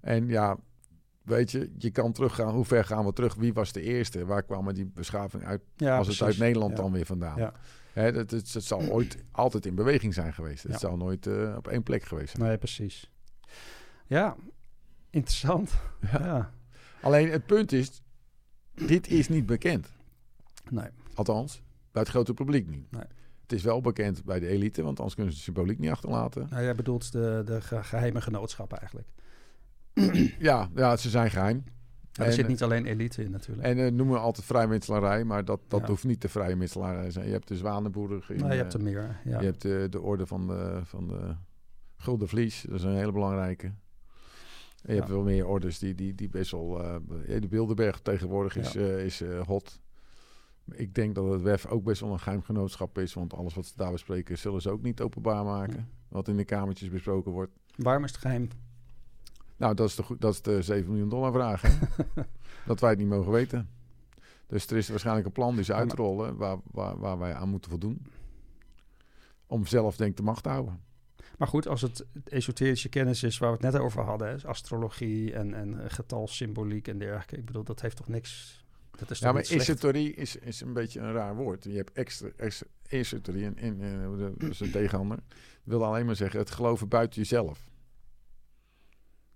En ja, weet je, je kan teruggaan. Hoe ver gaan we terug? Wie was de eerste? Waar kwamen die beschaving uit? ja, was het uit Nederland Ja. dan weer vandaan? Ja. Hè, dat, het, het zal ooit altijd in beweging zijn geweest. Het zal nooit eh, op één plek geweest zijn. Nee, precies. Ja, interessant. Ja. Alleen het punt is, dit is niet bekend. Nee. Althans, bij het grote publiek niet. Nee. Het is wel bekend bij de elite, want anders kunnen ze de symboliek niet achterlaten. Nou, jij bedoelt de, de ge- geheime genootschappen eigenlijk. Ja, ja ze zijn geheim. Ja, er En, zit niet alleen elite in natuurlijk. En eh, noemen we altijd vrijmetselarij, maar dat, dat Ja. hoeft niet de vrije metselarij te zijn. Je hebt de Zwanenboerder. in, nou, je eh, hebt er meer. Ja. Je hebt eh, de orde van de, van de Gulden Vlies, dat is een hele belangrijke. En je hebt wel meer orders die, die, die best wel... eh, de Bilderberg tegenwoordig is, eh, is eh, hot. Ik denk dat het WEF ook best wel een geheimgenootschap is, want alles wat ze daar bespreken zullen ze ook niet openbaar maken. Ja. Wat in de kamertjes besproken wordt. Waarom is het geheim? Nou, dat is de, dat is de 7 miljoen dollar vraag. hè? dat wij het niet mogen weten. Dus er is waarschijnlijk een plan die ze uitrollen waar, waar, waar wij aan moeten voldoen. Om zelf denk de macht te houden. Maar goed, als het esoterische kennis is waar we het net over hadden, hè, astrologie en, en getalsymboliek en dergelijke. Ik bedoel, dat heeft toch niks. Dat is Ja, maar esoterie is, is een beetje een raar woord. Je hebt extra, extra esoterie en, en eh, dat is een tegenhander. wil alleen maar zeggen het geloven buiten jezelf.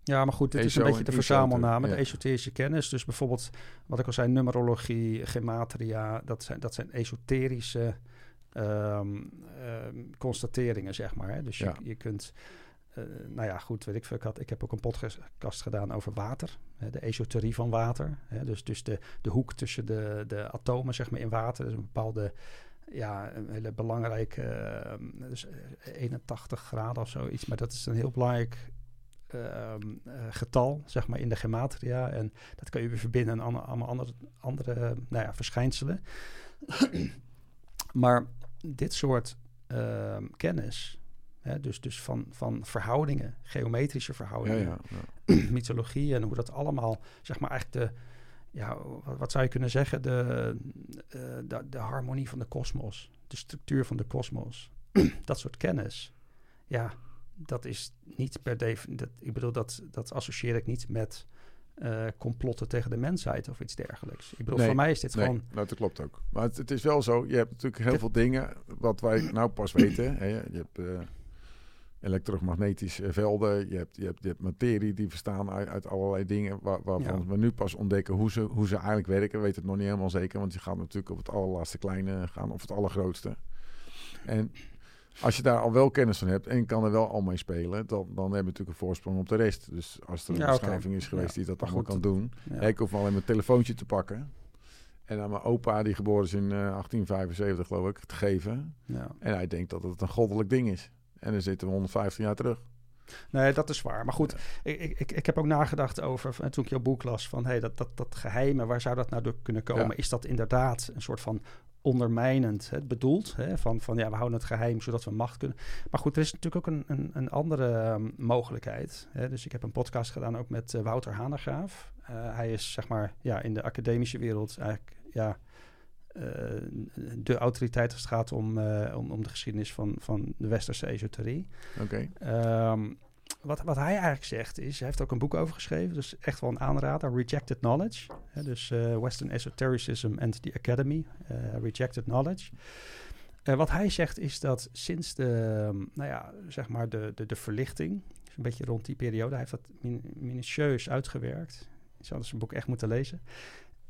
Ja, maar goed, dit is een beetje de ja. de esoterische kennis. Dus bijvoorbeeld, wat ik al zei, numerologie, gematria, dat zijn, dat zijn esoterische ehm, ehm, constateringen, zeg maar. Hè. Dus je, Ja. je kunt, eh, nou ja, goed, weet ik veel. Ik, had, ik heb ook een podcast gedaan over water, hè, de esoterie van water. Hè. Dus, dus de, de hoek tussen de, de atomen, zeg maar, in water. Dus een bepaalde, ja, een hele belangrijke, ehm, dus eh, 81 graden of zoiets. Maar dat is een heel belangrijk ehm, eh, getal, zeg maar, in de gematria. En dat kun je weer verbinden aan alle- allemaal andere, andere nou ja, verschijnselen. maar dit soort ehm, kennis, hè, dus, dus van, van verhoudingen, geometrische verhoudingen, ja, mythologie en hoe dat allemaal, zeg maar, eigenlijk de, ja, wat, wat zou je kunnen zeggen, de, eh, de, de harmonie van de kosmos, de structuur van de kosmos, dat soort kennis, ja, dat is niet per definitie, ik bedoel, dat, dat associeer ik niet met eh, complotten tegen de mensheid of iets dergelijks. Ik bedoel, Nee, voor mij is dit Nee, gewoon, nou, dat klopt ook. Maar het, het is wel zo, je hebt natuurlijk heel veel dingen wat wij nou pas weten. Hè. Je hebt eh, elektromagnetische velden, je hebt, je, hebt, je hebt materie die bestaan uit, uit allerlei dingen waar, waarvan Ja. we nu pas ontdekken hoe ze, hoe ze eigenlijk werken. We weten het nog niet helemaal zeker, want je gaat natuurlijk op het allerlaatste kleine gaan of het allergrootste. En als je daar al wel kennis van hebt en kan er wel al mee spelen, dan, dan hebben we natuurlijk een voorsprong op de rest. Dus als er een Ja, is geweest Ja, die dat allemaal goed, kan doen, ja. ik hoef alleen mijn telefoontje te pakken. En aan mijn opa, die geboren is in eh, 1875, geloof ik, te geven. ja. En hij denkt dat het een goddelijk ding is. En dan zitten we 115 jaar terug. Nee, dat is waar. Maar goed, ik, ik, ik, ik heb ook nagedacht over, van- toen ik jouw boek las, van hey, dat, dat, dat geheime, waar zou dat nou door kunnen komen? Ja. Is dat inderdaad een soort van ondermijnend hè, bedoeld? Hè? Van, van ja, we houden het geheim zodat we macht kunnen. Maar goed, er is natuurlijk ook een, een, een andere ehm, mogelijkheid. Hè? Dus ik heb een podcast gedaan ook met eh, Wouter Hanegraaf. Eh, hij is zeg maar ja, in de academische wereld eigenlijk ja, eh, de autoriteit als het gaat om, eh, om, om de geschiedenis van, van de westerse esoterie. Oké. Ehm, wat, wat hij eigenlijk zegt is, hij heeft ook een boek over geschreven, dus echt wel een aanrader, Rejected Knowledge. Hè, dus eh, Western Esotericism and the Academy, eh, Rejected Knowledge. Eh, wat hij zegt is dat sinds de, ehm, nou ja, zeg maar de, de, de verlichting, dus een beetje rond die periode, hij heeft dat min- minutieus uitgewerkt. Je zou dus zijn boek echt moeten lezen.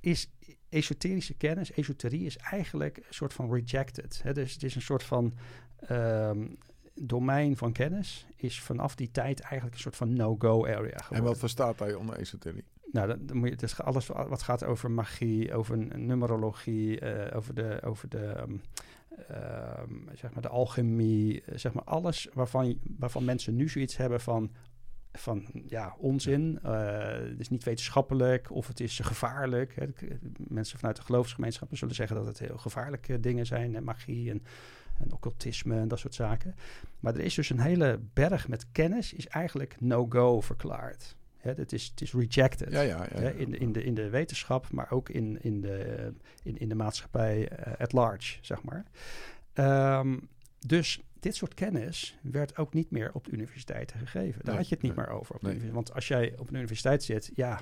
Is esoterische kennis, esoterie is eigenlijk een soort van rejected. Hè? Dus het is een soort van ehm, domein van kennis is vanaf die tijd eigenlijk een soort van no-go area geworden. En wat verstaat hij onder esoterie? Nou, dan, dan moet je, dus alles wat gaat over magie, over numerologie, eh, over de, over de ehm, ehm, zeg maar de alchemie, eh, zeg maar alles waarvan, waarvan mensen nu zoiets hebben van, van ja, onzin. eh, het is niet wetenschappelijk of het is gevaarlijk. Hè. Mensen vanuit de geloofsgemeenschappen zullen zeggen dat het heel gevaarlijke dingen zijn. En magie en, en occultisme en dat soort zaken. Maar er is dus een hele berg met kennis is eigenlijk no-go verklaard. Hè, het, is, het is rejected. Ja, ja, ja. Hè, in, de, in, de, in de wetenschap, maar ook in, in, de, in, in de maatschappij eh, at large, zeg maar. Ehm, dus dit soort kennis werd ook niet meer op de universiteiten gegeven. Daar Nee, had je het niet nee, meer over. Op de nee. Want als jij op een universiteit zit, ja,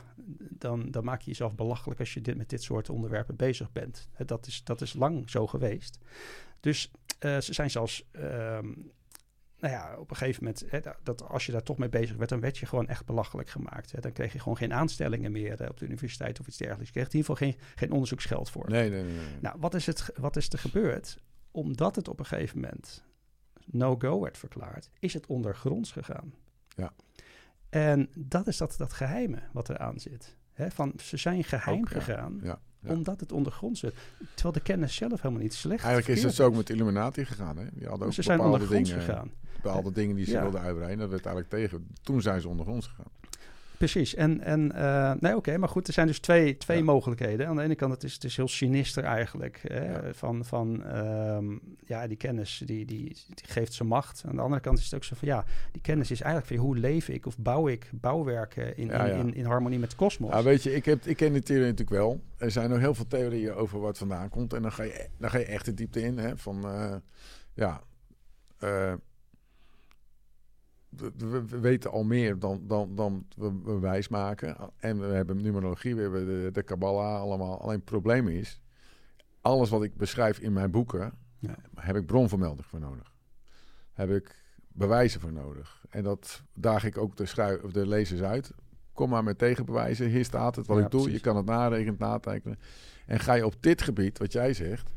dan, dan maak je jezelf belachelijk als je dit, met dit soort onderwerpen bezig bent. Dat is, dat is lang zo geweest. Dus eh, ze zijn zelfs, ehm, nou ja, op een gegeven moment, hè, dat- als je daar toch mee bezig werd, dan werd je gewoon echt belachelijk gemaakt. Hè. Dan kreeg je gewoon geen aanstellingen meer op de universiteit of iets dergelijks. Je kreeg in ieder geval geen, geen onderzoeksgeld voor. Nee, nee, nee. Nou, wat is, het, wat is er gebeurd? Omdat het op een gegeven moment no-go werd verklaard, is het ondergronds gegaan. Ja. En dat is dat, dat geheime wat eraan zit. Van, ze zijn geheim gegaan Ja, ja. omdat het ondergronds zit. Terwijl de kennis zelf helemaal niet slecht Eigenlijk is het zo ook met Illuminati gegaan. Hè? Die hadden ook Ze zijn ondergronds dingen, gegaan. bepaalde dingen die ze Ja. wilden uitbreiden. Dat werd eigenlijk tegen. Toen zijn ze ondergronds gegaan. Precies. En, en eh, nee, oké, maar goed, er zijn dus twee, twee Ja. mogelijkheden. Aan de ene kant, het is, het is heel sinister eigenlijk. Hè? Ja. Van, van ehm, ja, die kennis, die, die, die geeft ze macht. Aan de andere kant is het ook zo van, ja, die kennis is eigenlijk van hoe leef ik of bouw ik bouwwerken in, Ja, in, ja. in, in harmonie met de kosmos. Nou, weet je, ik, heb, ik ken die theorie natuurlijk wel. Er zijn nog heel veel theorieën over wat vandaan komt. En dan ga je, dan ga je echt de diepte in. Hè, van, eh, ja, eh, we, we- we weten al meer dan, dan, dan we, we wijs maken. En we hebben numerologie, we hebben de, de Kabbalah allemaal. Alleen het probleem is, alles wat ik beschrijf in mijn boeken, Ja. heb ik bronvermelding voor nodig. Heb ik bewijzen voor nodig. En dat daag ik ook de, schrui- of de lezers uit. Kom maar met tegenbewijzen. Hier staat het wat Ja, ik doe. precies. Je kan het narekenen, natekenen. En ga je op dit gebied, wat jij zegt,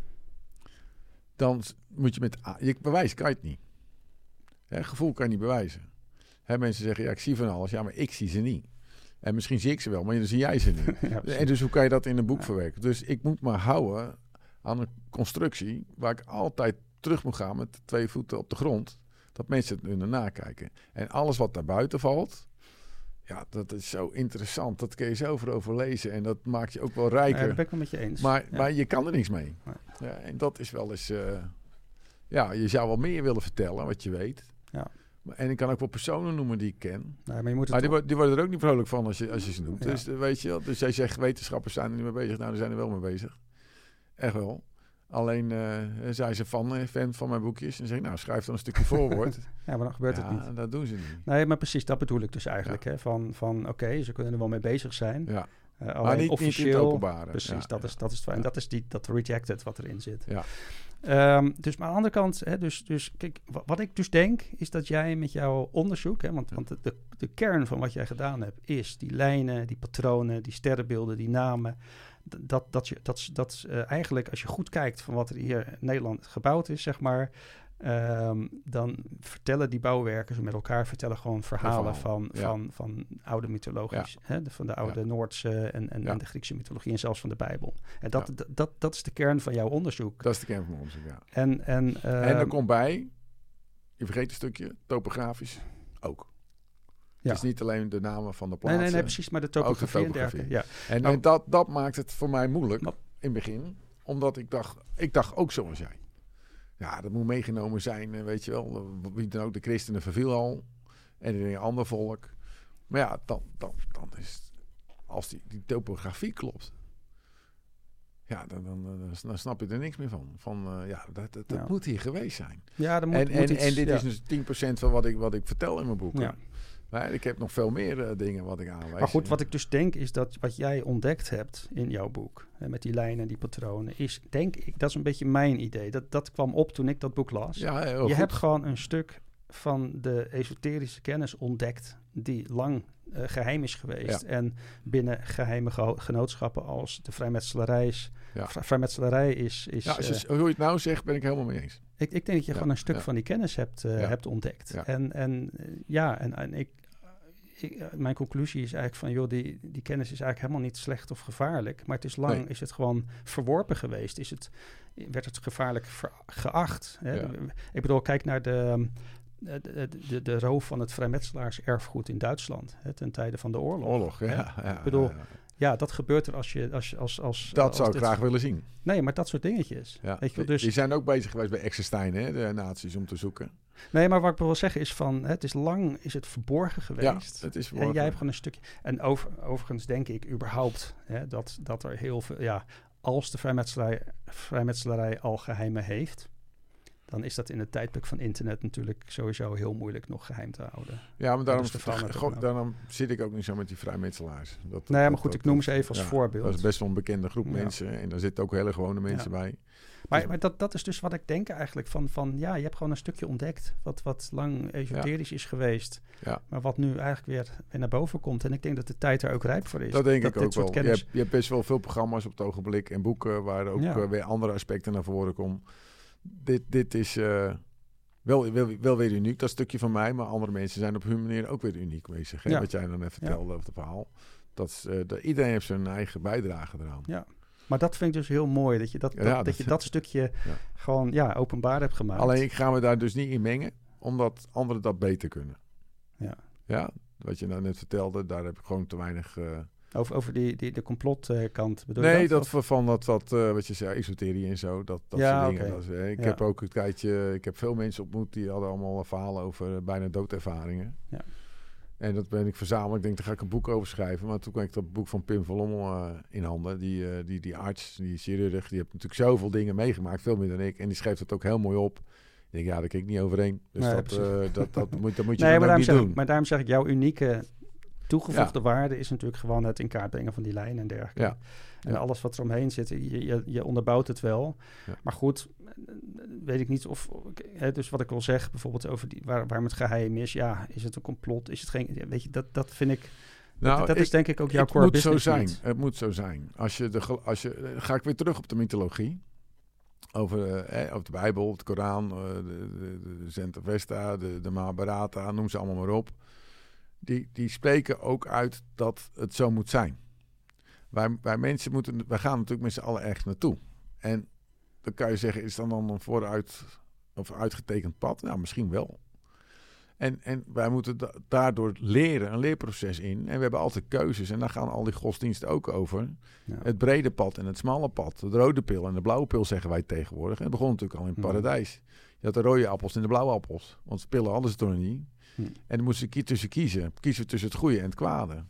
dan moet je met... Je bewijs kan je het niet. Hè, gevoel kan je niet bewijzen. Hè, mensen zeggen, ja, ik zie van alles. Ja, maar ik zie ze niet. En misschien zie ik ze wel, maar dan zie jij ze niet. Ja. En dus hoe kan je dat in een boek Ja. verwerken? Dus ik moet me houden aan een constructie waar ik altijd terug moet gaan met twee voeten op de grond. Dat mensen het kunnen nakijken. En alles wat daarbuiten valt, ja, dat is zo interessant. Dat kun je zoveel over lezen en dat maakt je ook wel Ja, rijker. dat ben ik wel met je eens. maar, Ja. maar je kan er niks mee. Ja, en dat is wel eens... eh, ja, je zou wel meer willen vertellen wat je weet. Ja. En ik kan ook wel personen noemen die ik ken. Nee, maar je moet het Maar die, toch- wo- die worden er ook niet vrolijk van als je, als je ze noemt. Ja. Dus eh, weet je wel. Dus jij zegt wetenschappers zijn er niet mee bezig. Nou, die zijn er wel mee bezig. Echt wel. Alleen eh zijn ze fan, fan van mijn boekjes. En zeg ik, nou, schrijf dan een stukje voorwoord. ja, maar dan gebeurt het niet. dat doen ze niet. Nee, maar precies, dat bedoel ik dus eigenlijk. Hè? Van, van oké, ze kunnen er wel mee bezig zijn. Ja. Maar alleen niet, niet in het officieel... openbare. Precies, dat. Is, dat is het. Ja. Dat is die, dat rejected wat erin zit. Ja. Ehm, dus maar aan de andere kant, hè, dus, dus kijk, wa- wat ik dus denk, is dat jij met jouw onderzoek, hè, want, want de, de, de kern van wat jij gedaan hebt, is die lijnen, die patronen, die sterrenbeelden, die namen. Dat, dat, je, dat, dat eh, eigenlijk, als je goed kijkt van wat er hier in Nederland gebouwd is, zeg maar, ehm, dan vertellen die bouwwerkers met elkaar vertellen gewoon verhalen van, ja. van, van oude mythologisch, hè, de- van de oude Ja. Noordse en, en, de Griekse mythologie en zelfs van de Bijbel. En dat, dat, dat, dat is de kern van jouw onderzoek. Dat is de kern van mijn onderzoek, ja. En, en, en ehm, er komt bij, je vergeet een stukje, topografisch ook. Ja. Het is niet alleen de namen van de plaatsen. nee, nee, precies, maar de ook de topografie en dergelijke. Ja, En, Nou- en dat, dat maakt het voor mij moeilijk Maar- in het begin. Omdat ik dacht, ik dacht ook zoals jij. Ja, dat moet meegenomen zijn, eh, weet je wel. Wie dan ook, de christenen verviel al. En in een ander volk. Maar ja, dan, dan, dan is het- als die, die topografie klopt. Ja, dan, dan, snap je er niks meer van. Van eh, ja, dat, dat, dat Ja. moet hier geweest zijn. ja dan moet, en, moet en, iets, en dit ja. is dus 10% van wat ik, wat ik vertel in mijn boeken. Ja. Ik heb nog veel meer eh, dingen wat ik aanwijs. Maar goed, wat ik dus denk is dat wat jij ontdekt hebt in jouw boek, hè, met die lijnen, die patronen, is denk ik, dat is een beetje mijn idee. Dat, dat kwam op toen ik dat boek las. Ja, je goed. hebt gewoon een stuk van de esoterische kennis ontdekt die lang eh, geheim is geweest. En binnen geheime genootschappen als de vrijmetselarij is. Ja. Vrijmetselarij is... is Ja, je, hoe je het nou zegt, ben ik helemaal mee eens. ik, ik denk dat je Ja, gewoon een stuk van die kennis hebt, hebt ontdekt. Ja. En, en ja, en, en ik, ik, mijn conclusie is eigenlijk van, joh, die, die kennis is eigenlijk helemaal niet slecht of gevaarlijk. Maar het is lang, Nee. is het gewoon verworpen geweest. Is het, werd het gevaarlijk ver- geacht. Hè? Ja. Ik bedoel, kijk naar de, de, de, de, de roof van het vrijmetselaarserfgoed in Duitsland. Hè, ten tijde van de oorlog. Oorlog, ja. Ja, ja, bedoel, ja. Ja, dat gebeurt er als je als, als, als Dat als zou ik dit- graag willen zien. Nee, maar dat soort dingetjes. Ja. Weet je wel, dus, Die zijn ook bezig geweest bij Exerstein, hè, de nazi's, om te zoeken. nee, maar wat ik wil zeggen is van, het is lang is het verborgen Ja, geweest. het is En jij hebt gewoon een stukje. En over, overigens denk ik überhaupt hè, dat, dat er heel veel. Ja, als de vrijmetselarij, vrijmetselarij al geheimen heeft, dan is dat in het tijdperk van internet natuurlijk sowieso heel moeilijk nog geheim te houden. Ja, maar daarom, dus daarom zit ik ook niet zo met die vrijmetselaars. Dat, Nee, maar dat- goed, dat- ik noem ze even als ja, voorbeeld. Dat is best wel een bekende groep Ja. mensen. En daar zitten ook hele gewone mensen Ja. bij. Maar, maar dat, dat is dus wat ik denk eigenlijk van, van ja, je hebt gewoon een stukje ontdekt wat, wat lang esoterisch is geweest, Ja. maar wat nu eigenlijk weer, weer naar boven komt. En ik denk dat de tijd er ook rijp voor is. Dat denk ik ook wel. Je kennis- hebt, je hebt best wel veel programma's op het ogenblik en boeken waar ook eh, weer andere aspecten naar voren komen. Dit, dit is eh, wel, wel, wel weer uniek, dat stukje van mij. Maar andere mensen zijn op hun manier ook weer uniek bezig. Hè? Ja. Wat jij dan net vertelde over het verhaal. Dat is, eh, dat, iedereen heeft zijn eigen bijdrage eraan. Ja. Maar dat vind ik dus heel mooi, dat je dat, dat, Ja, dat, dat- je dat stukje Ja. gewoon ja, openbaar hebt gemaakt. Alleen ik ga me daar dus niet in mengen, omdat anderen dat beter kunnen. Ja. Ja, wat je nou net vertelde, daar heb ik gewoon te weinig... eh, Over, over die, die, de complotkant bedoel je nee, dat, van- dat wat, eh, wat je zei, esoterie en zo, dat, dat Ja, soort dingen. Dat is, eh, ik Ja. heb ook een tijdje, ik heb veel mensen ontmoet die hadden allemaal verhalen over eh, bijna doodervaringen. Ja. En dat ben ik verzameld. Ik denk, daar ga ik een boek over schrijven. Maar toen kreeg ik dat boek van Pim van Lommel eh, in handen. Die, die, die arts, die chirurg, die heeft natuurlijk zoveel dingen meegemaakt. Veel meer dan ik. En die schreef dat ook heel mooi op. Ik denk, ja, daar kijk ik niet overheen. Dus Nee, dat, dat, dat, moet, dat moet je nee, maar niet zeg, doen. maar daarom zeg ik, jouw unieke toegevoegde waarde is natuurlijk gewoon het in kaart brengen van die lijn en dergelijke. Ja. En Ja. alles wat er omheen zit, je, je, je onderbouwt het wel. Maar goed, weet ik niet of... Hè, dus wat ik wil zeggen, bijvoorbeeld over die, waar, waarom het geheim is. Ja, is het een complot? Is het geen... Weet je, dat, dat vind ik... Nou, dat dat ik- is denk ik ook jouw het core moet zo zijn. niet. Het moet zo zijn. Als je de, als je, eh, ga ik weer terug op de mythologie. Over, eh, over de Bijbel, de Koran, eh, de, de, de Zend Avesta, de, de Mahabharata, noem ze allemaal maar op. Die, die spreken ook uit dat het zo moet zijn. Wij, wij mensen moeten, wij gaan natuurlijk met z'n allen ergens naartoe. En dan kan je zeggen, is dan dan een vooruit of uitgetekend pad? Nou, misschien wel. En, en wij moeten da- daardoor leren, een leerproces in. En we hebben altijd keuzes. En daar gaan al die godsdiensten ook over. Ja. Het brede pad en het smalle pad. De rode pil en de blauwe pil zeggen wij tegenwoordig. En het begon natuurlijk al in het Mhm. paradijs. Je had de rode appels en de blauwe appels. Want de pillen hadden ze toch nog niet. Mhm. En dan moesten ze tussen kiezen. Kiezen tussen het goede en het kwade.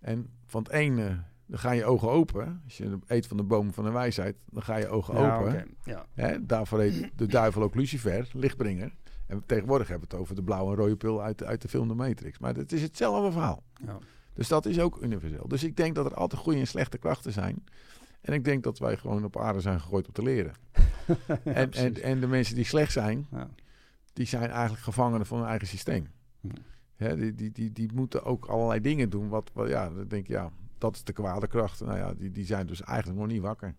En van het ene, dan gaan je ogen open. Als je eet van de boom van de wijsheid, dan ga je ogen Ja, open. ja. Hè, daarvoor heet de duivel ook Lucifer, lichtbringer. En tegenwoordig hebben we het over de blauwe en rode pil uit, de- uit de film The Matrix. Maar het is hetzelfde verhaal. Ja. Dus dat is ook universeel. Dus ik denk dat er altijd goede en slechte krachten zijn. En ik denk dat wij gewoon op aarde zijn gegooid om te leren. Ja, en, en, de mensen die slecht zijn, Ja. die zijn eigenlijk gevangenen van hun eigen systeem. Hm. Hè, die, die, die, die moeten ook allerlei dingen doen. Wat, wat ja, dan denk ik, ja, dat is de kwade kracht. Nou ja, die, die zijn dus eigenlijk nog niet wakker.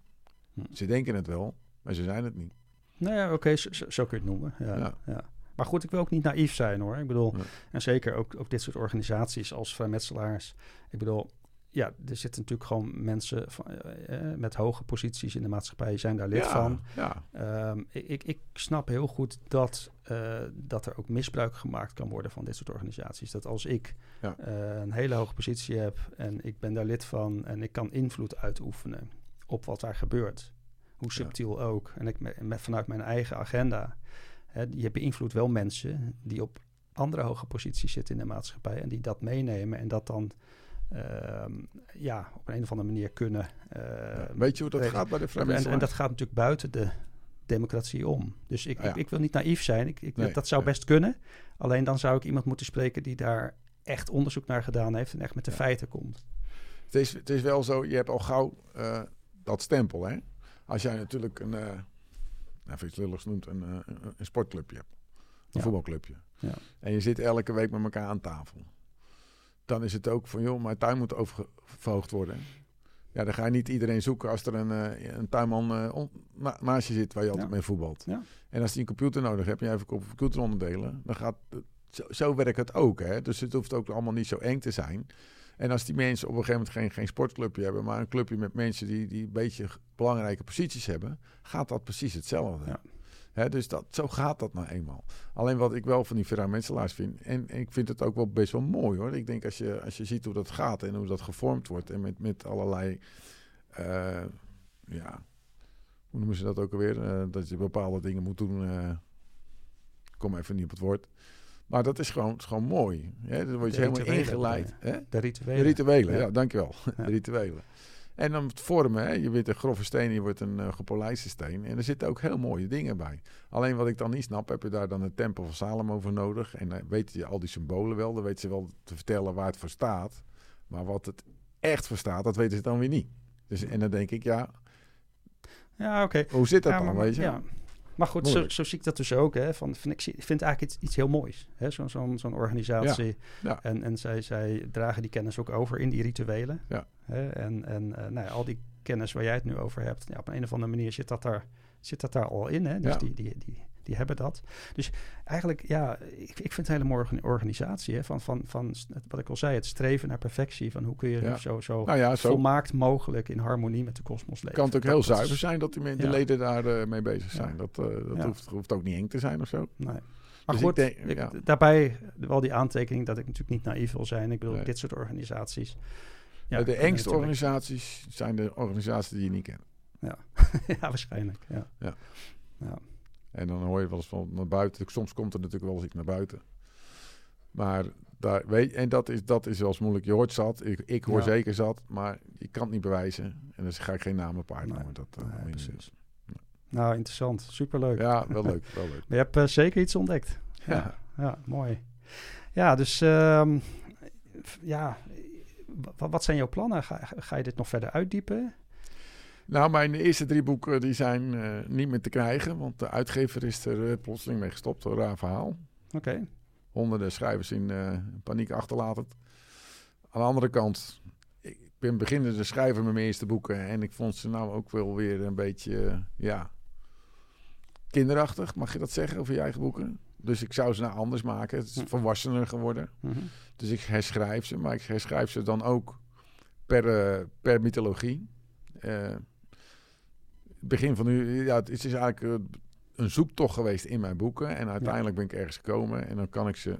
Hm. Ze denken het wel, maar ze zijn het niet. Nou ja, oké, zo, zo- zo kun je het noemen. Ja, Ja. Maar goed, ik wil ook niet naïef zijn hoor. Ik bedoel, en zeker ook, ook dit soort organisaties als vrijmetselaars. Ik bedoel, ja, er zitten natuurlijk gewoon mensen van, eh, eh, met hoge posities in de maatschappij, zijn daar lid ja, van. Ja, Ehm, ik, ik, snap heel goed dat, eh, dat er ook misbruik gemaakt kan worden van dit soort organisaties. Dat als ik Ja. een hele hoge positie heb en ik ben daar lid van en ik kan invloed uitoefenen op wat daar gebeurt, hoe subtiel ook, en ik met, met- vanuit mijn eigen agenda, hè, je beïnvloedt wel mensen die op andere hoge posities zitten in de maatschappij en die dat meenemen en dat dan ja, op een of andere manier kunnen. eh, Weet je hoe dat gaat bij de en, vrijmetselaars? en dat gaat natuurlijk buiten de democratie om. Dus ik, Ah, ja. ik, ik wil niet naïef zijn. Ik, ik, Nee, dat zou nee. best kunnen. Alleen dan zou ik iemand moeten spreken die daar echt onderzoek naar gedaan heeft en echt met de Ja. feiten komt. Het is, het is wel zo, je hebt al gauw eh, dat stempel. Hè? Als jij natuurlijk een, eh even iets lulligs noemt, een, eh, een, een sportclubje hebt. Een Ja. voetbalclubje. Ja. En je zit elke week met elkaar aan tafel. Dan is het ook van, joh, mijn tuin moet oververhoogd worden. Ja, dan ga je niet iedereen zoeken als er een, eh, een tuinman eh, on- na- naast je zit waar je altijd Ja. mee voetbalt. Ja. En als die een computer nodig hebt en jij verkoopt computeronderdelen, dan gaat zo, zo werkt het ook. Hè? Dus het hoeft ook allemaal niet zo eng te zijn. En als die mensen op een gegeven moment geen, geen sportclubje hebben, maar een clubje met mensen die, die een beetje belangrijke posities hebben, gaat dat precies hetzelfde. Ja. Dus dat, zo gaat dat nou eenmaal. Alleen wat ik wel van die Menselaars vind, en, en ik vind het ook wel best wel mooi hoor. Ik denk als je, als je ziet hoe dat gaat en hoe dat gevormd wordt en met, met allerlei, eh, ja, hoe noemen ze dat ook alweer? Eh, dat je bepaalde dingen moet doen. eh, kom even niet op het woord. Maar dat is gewoon, is gewoon mooi. Hè? Dan word je De helemaal rituelen ingeleid. Hè? De De rituelen. rituelen, ja, Ja. dankjewel. Ja. De rituelen. En dan het vormen, hè? je wordt een grove steen, je wordt een uh, gepolijste steen. En er zitten ook heel mooie dingen bij. Alleen wat ik dan niet snap, heb je daar dan een tempel van Salomo voor nodig? En dan weet je al die symbolen wel, dan weten ze wel te vertellen waar het voor staat. Maar wat het echt voor staat, dat weten ze dan weer niet. Dus, en dan denk ik, ja, Ja, oké. hoe zit dat Ja, dan, maar, weet je? ja. Maar goed, zo, zo zie ik dat dus ook. Hè, van, van, ik, vind eigenlijk iets, iets heel moois. hè, Zo'n zo'n zo'n organisatie. Ja. En, en zij, zij dragen die kennis ook over in die rituelen. Ja. Hè, en en eh, nou ja, al die kennis waar jij het nu over hebt, ja, op een of andere manier zit dat daar, zit dat daar al in. Hè? Dus Ja. die, die, die, die hebben dat. Dus eigenlijk, ja, ik, ik vind het een hele mooie orga- organisatie. Hè? Van, van, van, wat ik al zei, het streven naar perfectie. Van hoe kun je Ja. zo, zo Nou ja, zo volmaakt mogelijk in harmonie met de kosmos leven. kan het ook Dat- heel dat is- zuiver zijn dat die, men- de Ja. leden daar eh, mee bezig Ja. zijn. Dat, eh, dat Ja. hoeft, hoeft ook niet eng te zijn of zo. Nee. Maar Dus ik goed, denk- ik- ja. daarbij wel die aantekening dat ik natuurlijk niet naïef wil zijn. Ik bedoel, Nee. dit soort organisaties. Eh, de engste organisaties zijn de organisaties die je niet kent. ja, waarschijnlijk. Ja. Ja. Ja. En dan hoor je wel eens van naar buiten. Soms komt er natuurlijk wel eens iets naar buiten. Maar daar, weet, en dat is, dat is wel eens moeilijk. Je hoort zat, ik, ik hoor Ja. zeker zat, maar je kan het niet bewijzen. En dus ga ik geen namen paard Nee. noemen. Dat, eh, Nee, precies. Nou, interessant. Superleuk. Ja, wel leuk, wel leuk. Je hebt eh, zeker iets ontdekt. Ja. Ja, ja mooi. Ja, dus ehm, ja, wat zijn jouw plannen? Ga, ga je dit nog verder uitdiepen? Nou, mijn eerste drie boeken die zijn eh, niet meer te krijgen. Want de uitgever is er eh, plotseling mee gestopt. Een raar verhaal. Oké. honderden schrijvers in eh, paniek achterlaten. Aan de andere kant, ik ben beginnende schrijver met mijn eerste boeken. En ik vond ze nou ook wel weer een beetje, eh, ja, kinderachtig. Mag je dat zeggen over je eigen boeken? Dus ik zou ze nou anders maken. Het is volwassener geworden. Mhm. Dus ik herschrijf ze. Maar ik herschrijf ze dan ook per, eh, per mythologie. Eh, begin van nu, ja, het is eigenlijk eh, een zoektocht geweest in mijn boeken. En uiteindelijk ben ik ergens gekomen. En dan kan ik ze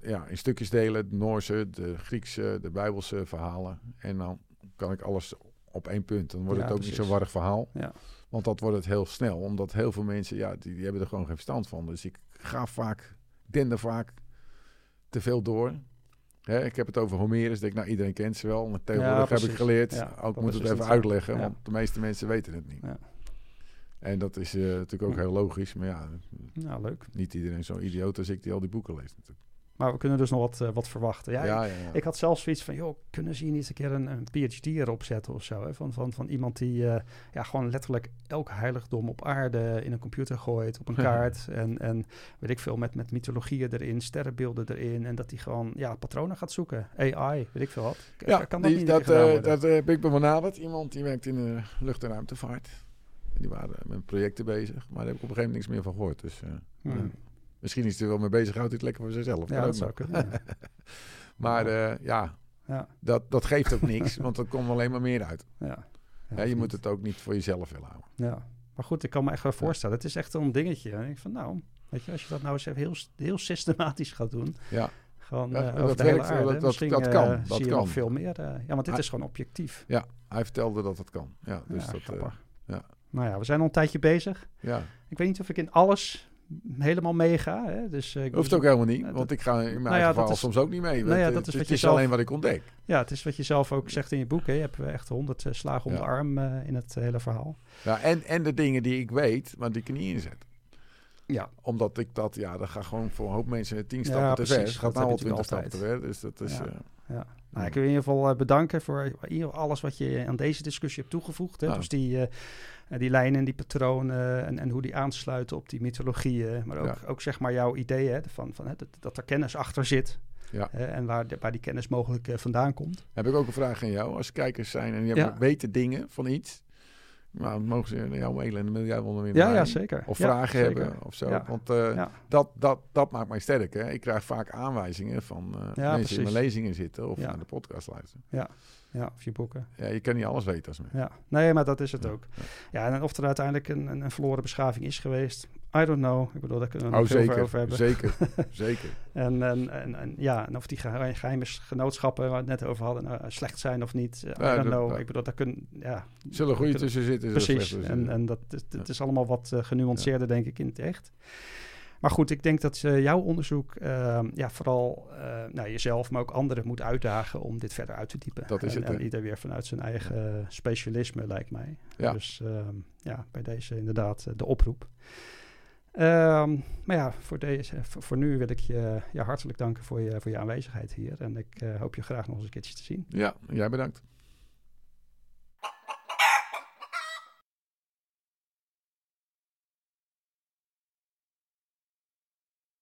ja, in stukjes delen. De Noorse, de Griekse, de Bijbelse verhalen. En dan kan ik alles op één punt. Dan wordt Ja, het ook niet zo'n warrig verhaal. Ja. Want dat wordt het heel snel. Omdat heel veel mensen, ja, die, die hebben er gewoon geen verstand van. Dus ik ga vaak, dender vaak te veel door. Hè, ik heb het over Homerus. Denk, nou, iedereen kent ze wel. Maar tegenwoordig heb ik geleerd. Ja, ook moet het dus even uitleggen. Want de meeste mensen weten het niet. Ja. En dat is eh, natuurlijk ook heel logisch. Maar ja, Nou, leuk. niet iedereen zo idioot als ik die al die boeken leest natuurlijk. Maar we kunnen dus nog wat, eh, wat verwachten. Ja, Ja, ja, ja. Ik had zelfs zoiets van, joh, kunnen ze hier niet eens een keer een, een PhD erop zetten of zo? Hè? Van, van, van iemand die eh, ja, gewoon letterlijk elk heiligdom op aarde in een computer gooit, op een kaart. en, en weet ik veel, met, met mythologieën erin, sterrenbeelden erin. En dat die gewoon ja, patronen gaat zoeken. AI, weet ik veel wat. Ja, kan dat die- niet dat, worden? dat heb ik bij benaderd. Iemand die werkt in de lucht- en ruimtevaart. Die waren met projecten bezig. Maar daar heb ik op een gegeven moment niks meer van gehoord. Dus Hmm. Misschien is hij er wel mee bezig. Houdt hij het lekker voor zichzelf. Ja, dat zou kunnen. ja. Maar eh, ja, Ja, dat, dat geeft ook niks. want er komt alleen maar meer uit. ja. Ja, Ja, je moet niet? het ook niet voor jezelf willen houden. Ja, maar goed, ik kan me echt wel voorstellen. Het is echt een dingetje. En ik van, nou, weet je, als je dat nou eens even heel, heel systematisch gaat doen. Ja, Gewoon Ja, eh, dat werkt, aarde. dat- dat- dat eh, kan, dat zie kan. nog veel meer. ja, want dit is gewoon objectief. hij vertelde dat het kan. Ja, dus ja, dat, ja. Nou ja, we zijn al een tijdje bezig. ja. Ik weet niet of ik in alles helemaal meega. Hè? Dus, eh, ik Hoeft ook helemaal niet, dat- want ik ga in mijn Nou ja, dat is- soms ook niet mee. Nou ja, Het- dat is het, is zelf- alleen wat ik ontdek. Ja, het is wat je zelf ook zegt in je boek. Hè? Je hebt echt honderd eh, slagen om Ja. de arm eh, in het hele verhaal. Ja, en, en de dingen die ik weet, maar die ik er niet in zet. Ja, Omdat ik dat, ja, dat gaat gewoon voor een hoop mensen tien Ja, stappen te ver. Het gaat Dat nou al twintig stappen te ver. Dus dat is... Ja. eh, ja. Nou, ik wil je in ieder geval eh, bedanken voor geval alles wat je aan deze discussie hebt toegevoegd. Hè? Nou. Dus die, eh, die lijnen en die patronen en, en hoe die aansluiten op die mythologieën. Maar ook, Ja. ook zeg maar jouw ideeën hè, van, van, hè, dat, dat er kennis achter zit. Ja. En waar, de- waar die kennis mogelijk eh, vandaan komt. heb ik ook een vraag aan jou. Als kijkers zijn en die Ja. hebben, weten dingen van iets. Nou, dan mogen ze naar jou mailen en wil Ja, ja, zeker. Of Ja, vragen zeker. hebben of zo. Want eh, dat, dat, dat maakt mij sterk. Hè? Ik krijg vaak aanwijzingen van eh, mensen precies. in mijn lezingen zitten of naar de podcast luisteren. Ja, of je boeken. Ja, je kan niet alles weten als mens. Ja, nee, maar dat is het Ja, ook. Ja, en of er uiteindelijk een, een, een verloren beschaving is geweest, I don't know. Ik bedoel, daar kunnen we Oh, nog veel zeker. over hebben. Zeker. zeker. En, en, en, en ja, en of die geheime genootschappen waar we het net over hadden, nou, slecht zijn of niet, eh, I Ja, don't dat- know. dat- Ik bedoel, daar kunnen, ja, Zullen goede tussen zitten. precies. En, en dat, het, het Ja. is allemaal wat eh, genuanceerder, denk ik, in het echt. Maar goed, ik denk dat jouw onderzoek eh, ja, vooral eh, nou, jezelf, maar ook anderen moet uitdagen om dit verder uit te diepen. Dat is en, het, En ieder weer vanuit zijn eigen specialisme, lijkt mij. Ja. Dus ehm, ja, bij deze inderdaad eh, de oproep. Ehm, maar ja, voor, deze, voor, nu wil ik je ja, hartelijk danken voor je, voor je aanwezigheid hier. En ik eh, hoop je graag nog eens een keertje te zien. Ja, jij bedankt.